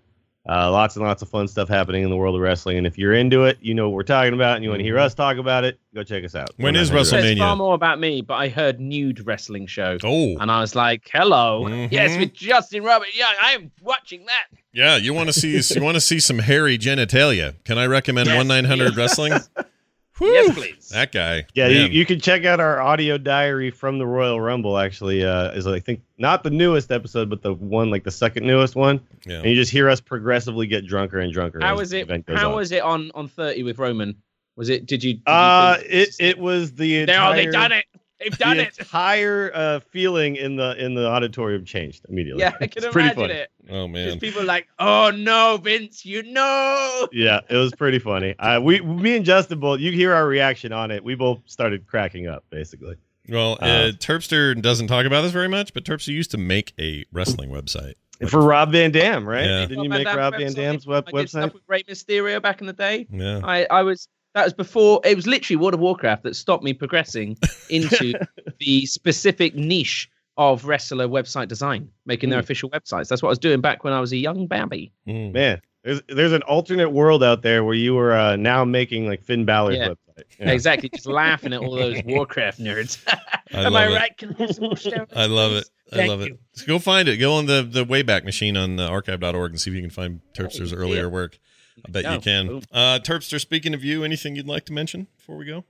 Uh, lots and lots of fun stuff happening in the world of wrestling. And if you're into it, you know what we're talking about, and you want to hear us talk about it, go check us out. When is 1-900. It's WrestleMania? far more about me, but I heard nude wrestling show. Oh, And I was like, hello. Mhm. Yes, with Justin Robert Young. I am watching that. Yeah. You want to see you want to see some hairy genitalia? Can I recommend Yes. one nine hundred wrestling? Whew, Yes, please. That guy. Yeah, you, you can check out our audio diary from the Royal Rumble. Actually, uh, is I think not the newest episode, but the one like the second newest one. Yeah. And you just hear us progressively get drunker and drunker. How was it? How on. was it on on thirty with Roman? Was it? Did you? Did you Uh, it it was the No, they've done it. They've done the it. entire uh, feeling in the in the auditorium changed immediately. Yeah, I can it's imagine funny. it. Oh man, Just man. people like, oh no, Vince, you know. Yeah, it was pretty funny. Uh, we, me and Justin both. You hear our reaction on it. We both started cracking up, basically. Well, uh, Uh, Terpster doesn't talk about this very much, but Terpster used to make a wrestling website. For Rob Van Dam, right? Yeah. Didn't you make Rob Van Dam's web I did website? stuff with Rey Mysterio back in the day. Yeah. I, I was that was before it was literally World of Warcraft that stopped me progressing into the specific niche of wrestler website design, making their Hmm. official websites. That's what I was doing back when I was a young baby. Mm. Man, there's there's an alternate world out there where you were uh, now making like Finn Balor's Yeah. website. Yeah. Exactly, just laughing at all those Warcraft nerds. I Am I it. right? I have some more steroids, I love it. I Thank love you. it. So go find it. Go on the, the Wayback Machine on uh, archive.org and see if you can find Terpster's yeah. earlier work. I bet you can. Uh, Terpster, speaking of you, anything you'd like to mention before we go?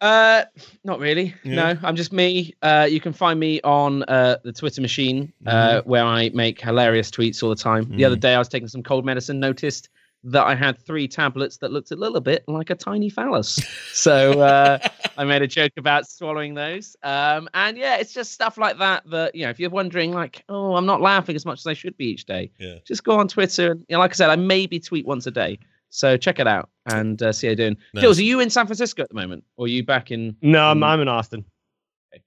Uh, not really. Yeah. No, I'm just me. Uh, you can find me on uh, the Twitter machine, uh, where I make hilarious tweets all the time. The other Mhm. day, I was taking some cold medicine, noticed that I had three tablets that looked a little bit like a tiny phallus. So uh, I made a joke about swallowing those. Um, and yeah, it's just stuff like that. That you know, if you're wondering, like, oh, I'm not laughing as much as I should be each day. Yeah. Just go on Twitter. And, you know, like I said, I maybe tweet once a day. So check it out and uh, see how you're doing. Nice. Jules, are you in San Francisco at the moment, or are you back in? No, I'm. I'm in Austin.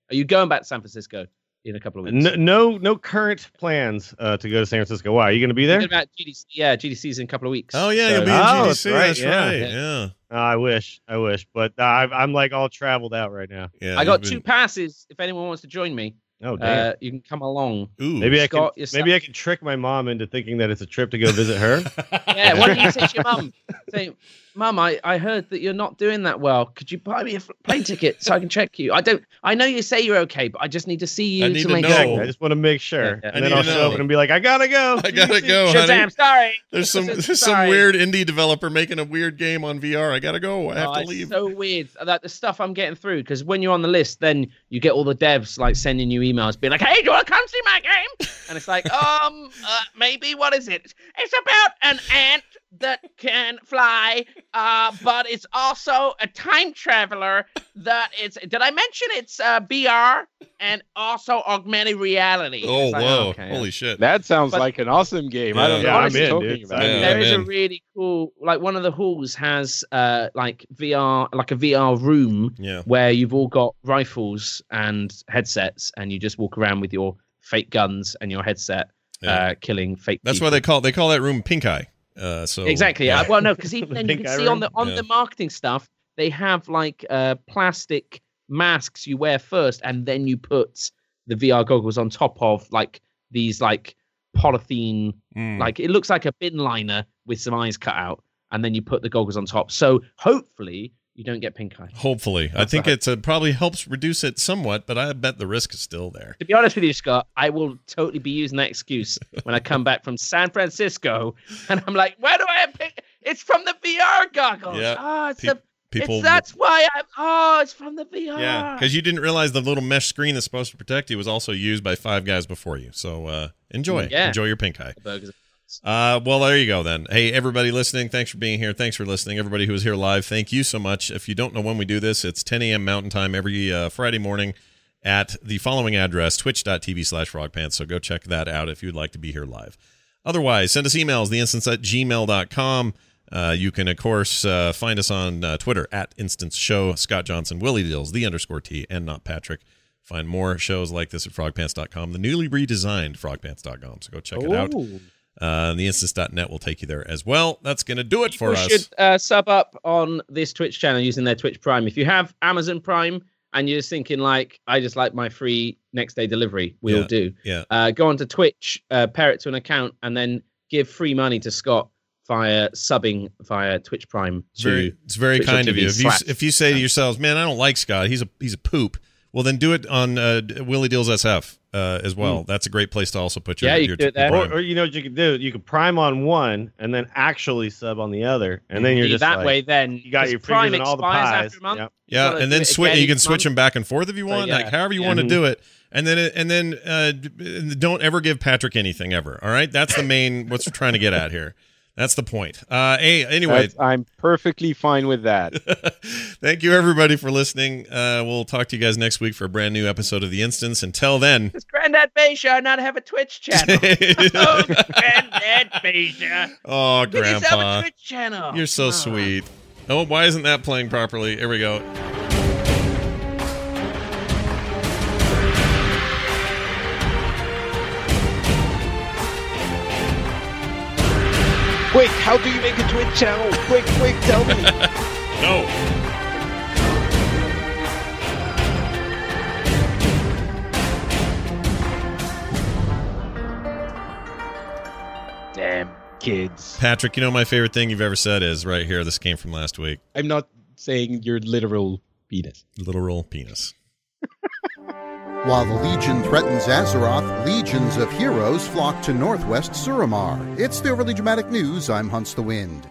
Are you going back to San Francisco in a couple of weeks? No, no, no current plans uh, to go to San Francisco. Why? Are you going to be there? What about GDC? Yeah, GDC's in a couple of weeks. Oh, yeah, So- you'll be in Oh, GDC. that's That's right, right. yeah. Yeah. Uh, I wish, I wish, but uh, I've, I'm like all traveled out right now. Yeah. I got you've two passes. If anyone wants to join me, Oh damn. uh, you can come along. Ooh. maybe I Scott, can, yourself- maybe I can trick my mom into thinking that it's a trip to go visit her. Yeah, why don't you say to your mum, say, Mum, I, I heard that you're not doing that well. Could you buy me a plane ticket so I can check you? I don't. I know you say you're okay, but I just need to see you I need to to make know. sure. I just want to make sure, Yeah, yeah. and I then I'll to show up and be like, "I gotta go." I gotta go, honey. Shazam! Sorry. There's some Sorry. there's some weird indie developer making a weird game on VR. I gotta go. I have Oh, to it's leave. So weird that the stuff I'm getting through because when you're on the list, then you get all the devs like sending you emails, being like, "Hey, do you want to come see my game?" And it's like, um, uh, maybe what is it? It's about an ant that can fly, uh, but it's also a time traveler that is. Did I mention it's uh, VR and also augmented reality? oh It's like, whoa! okay, Holy shit! That sounds But- like an awesome game. I don't Yeah, what I'm in, talking dude. about. Yeah, there is I'm a in. really cool like one of the halls has uh like VR like a VR room Yeah. where you've all got rifles and headsets and you just walk around with your fake guns and your headset Yeah. uh killing fake That's why they call they call that room pink eye. Uh, so exactly yeah. well no because even then you can see on the on Yeah. the marketing stuff they have like uh plastic masks you wear first and then you put the VR goggles on top of like these like polythene Mm. like it looks like a bin liner with some eyes cut out, and then you put the goggles on top. So hopefully you don't get pink eye. Hopefully, I think it's uh, probably helps reduce it somewhat, but I bet the risk is still there. To be honest with you, Scott, I will totally be using that excuse when I come back from San Francisco, and I'm like, "Why do I have pink? It's from the VR goggles. Yeah, Oh, it's pe- the People, It's, that's why I'm. Oh, it's from the VR. yeah, because you didn't realize the little mesh screen that's supposed to protect you was also used by five guys before you. So uh, enjoy, Yeah. enjoy your pink eye. Uh, well, there you go then. Hey, everybody listening, thanks for being here. Thanks for listening. Everybody who is here live, thank you so much. If you don't know when we do this, it's 10 a.m. Mountain Time every uh, Friday morning at the following address, twitch.tv slash frogpants. So go check that out if you'd like to be here live. Otherwise, send us emails, theinstance at gmail.com. Uh, you can, of course, uh, find us on uh, Twitter at Instance Show, Scott Johnson, Willie Dills, the underscore T, and not Patrick. Find more shows like this at frogpants.com, the newly redesigned frogpants.com. So go check it out. Uh, the instance.net will take you there as well. That's going to do it for People us. should uh, sub up on this Twitch channel using their Twitch Prime. If you have Amazon Prime and you're just thinking like, I just like my free next day delivery, we all Yeah. do. Yeah. Uh, go onto Twitch, uh, pair it to an account, and then give free money to Scott via subbing via Twitch Prime very, it's very Twitch kind of you. If you if you say to yourselves, "Man, I don't like Scott. He's a he's a poop." Well, then do it on uh, Willie Dills SF uh, as well. That's a great place to also put your. Yeah, you your, can do it your Or, Prime. or you know what you could do? You could prime on one and then actually sub on the other, and then you're just that like, way. Then You got your Prime fingers all the expires pies. after a month. Yep. Yeah, and then switch. You can switch month. them back and forth if you want, yeah. like however you Yeah. want to Mhm. do it. And then and then uh, don't ever give Patrick anything ever. All right, that's the main. what's we're trying to get at here. That's the point. Uh, hey, anyway, That's- I'm perfectly fine with that. Thank you everybody for listening. Uh, we'll talk to you guys next week for a brand new episode of The Instance. Until then, Does Granddad Beja not have a Twitch channel? oh, Granddad Beja. oh, Did he have a Grandpa, Twitch channel? you're so Ah. sweet. Oh, why isn't that playing properly? Here we go. Quick, how do you make a Twitch channel? Quick, quick, tell me. No. Damn kids. Patrick, you know my favorite thing you've ever said is right here. This came from last week. I'm not saying your literal penis. Literal penis. While the Legion threatens Azeroth, legions of heroes flock to northwest Suramar. It's the overly dramatic news. I'm Hunts the Wind.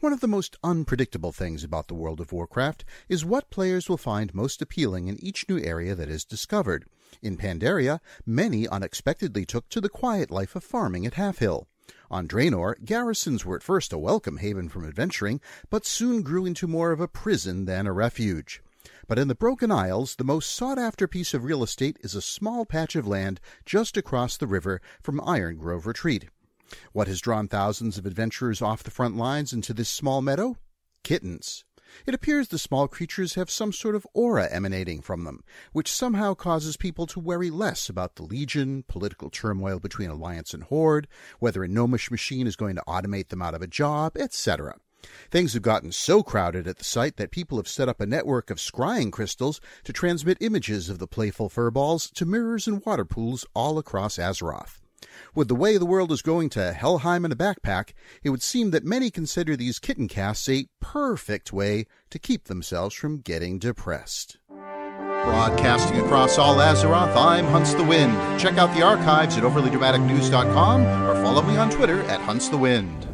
One of the most unpredictable things about the world of Warcraft is what players will find most appealing in each new area that is discovered. In Pandaria, many unexpectedly took to the quiet life of farming at Halfhill. On Draenor, garrisons were at first a welcome haven from adventuring, but soon grew into more of a prison than a refuge. But in the Broken Isles, the most sought after piece of real estate is a small patch of land just across the river from Iron Grove Retreat. What has drawn thousands of adventurers off the front lines into this small meadow? Kittens. It appears the small creatures have some sort of aura emanating from them, which somehow causes people to worry less about the Legion, political turmoil between Alliance and Horde, whether a gnomish machine is going to automate them out of a job, etc. Things have gotten so crowded at the site that people have set up a network of scrying crystals to transmit images of the playful furballs to mirrors and water pools all across Azeroth. With the way the world is going to Helheim in a backpack, it would seem that many consider these kitten casts a perfect way to keep themselves from getting depressed. Broadcasting across all Azeroth, I'm Hunts the Wind. Check out the archives at overlydramaticnews.com or follow me on Twitter at Hunts the Wind.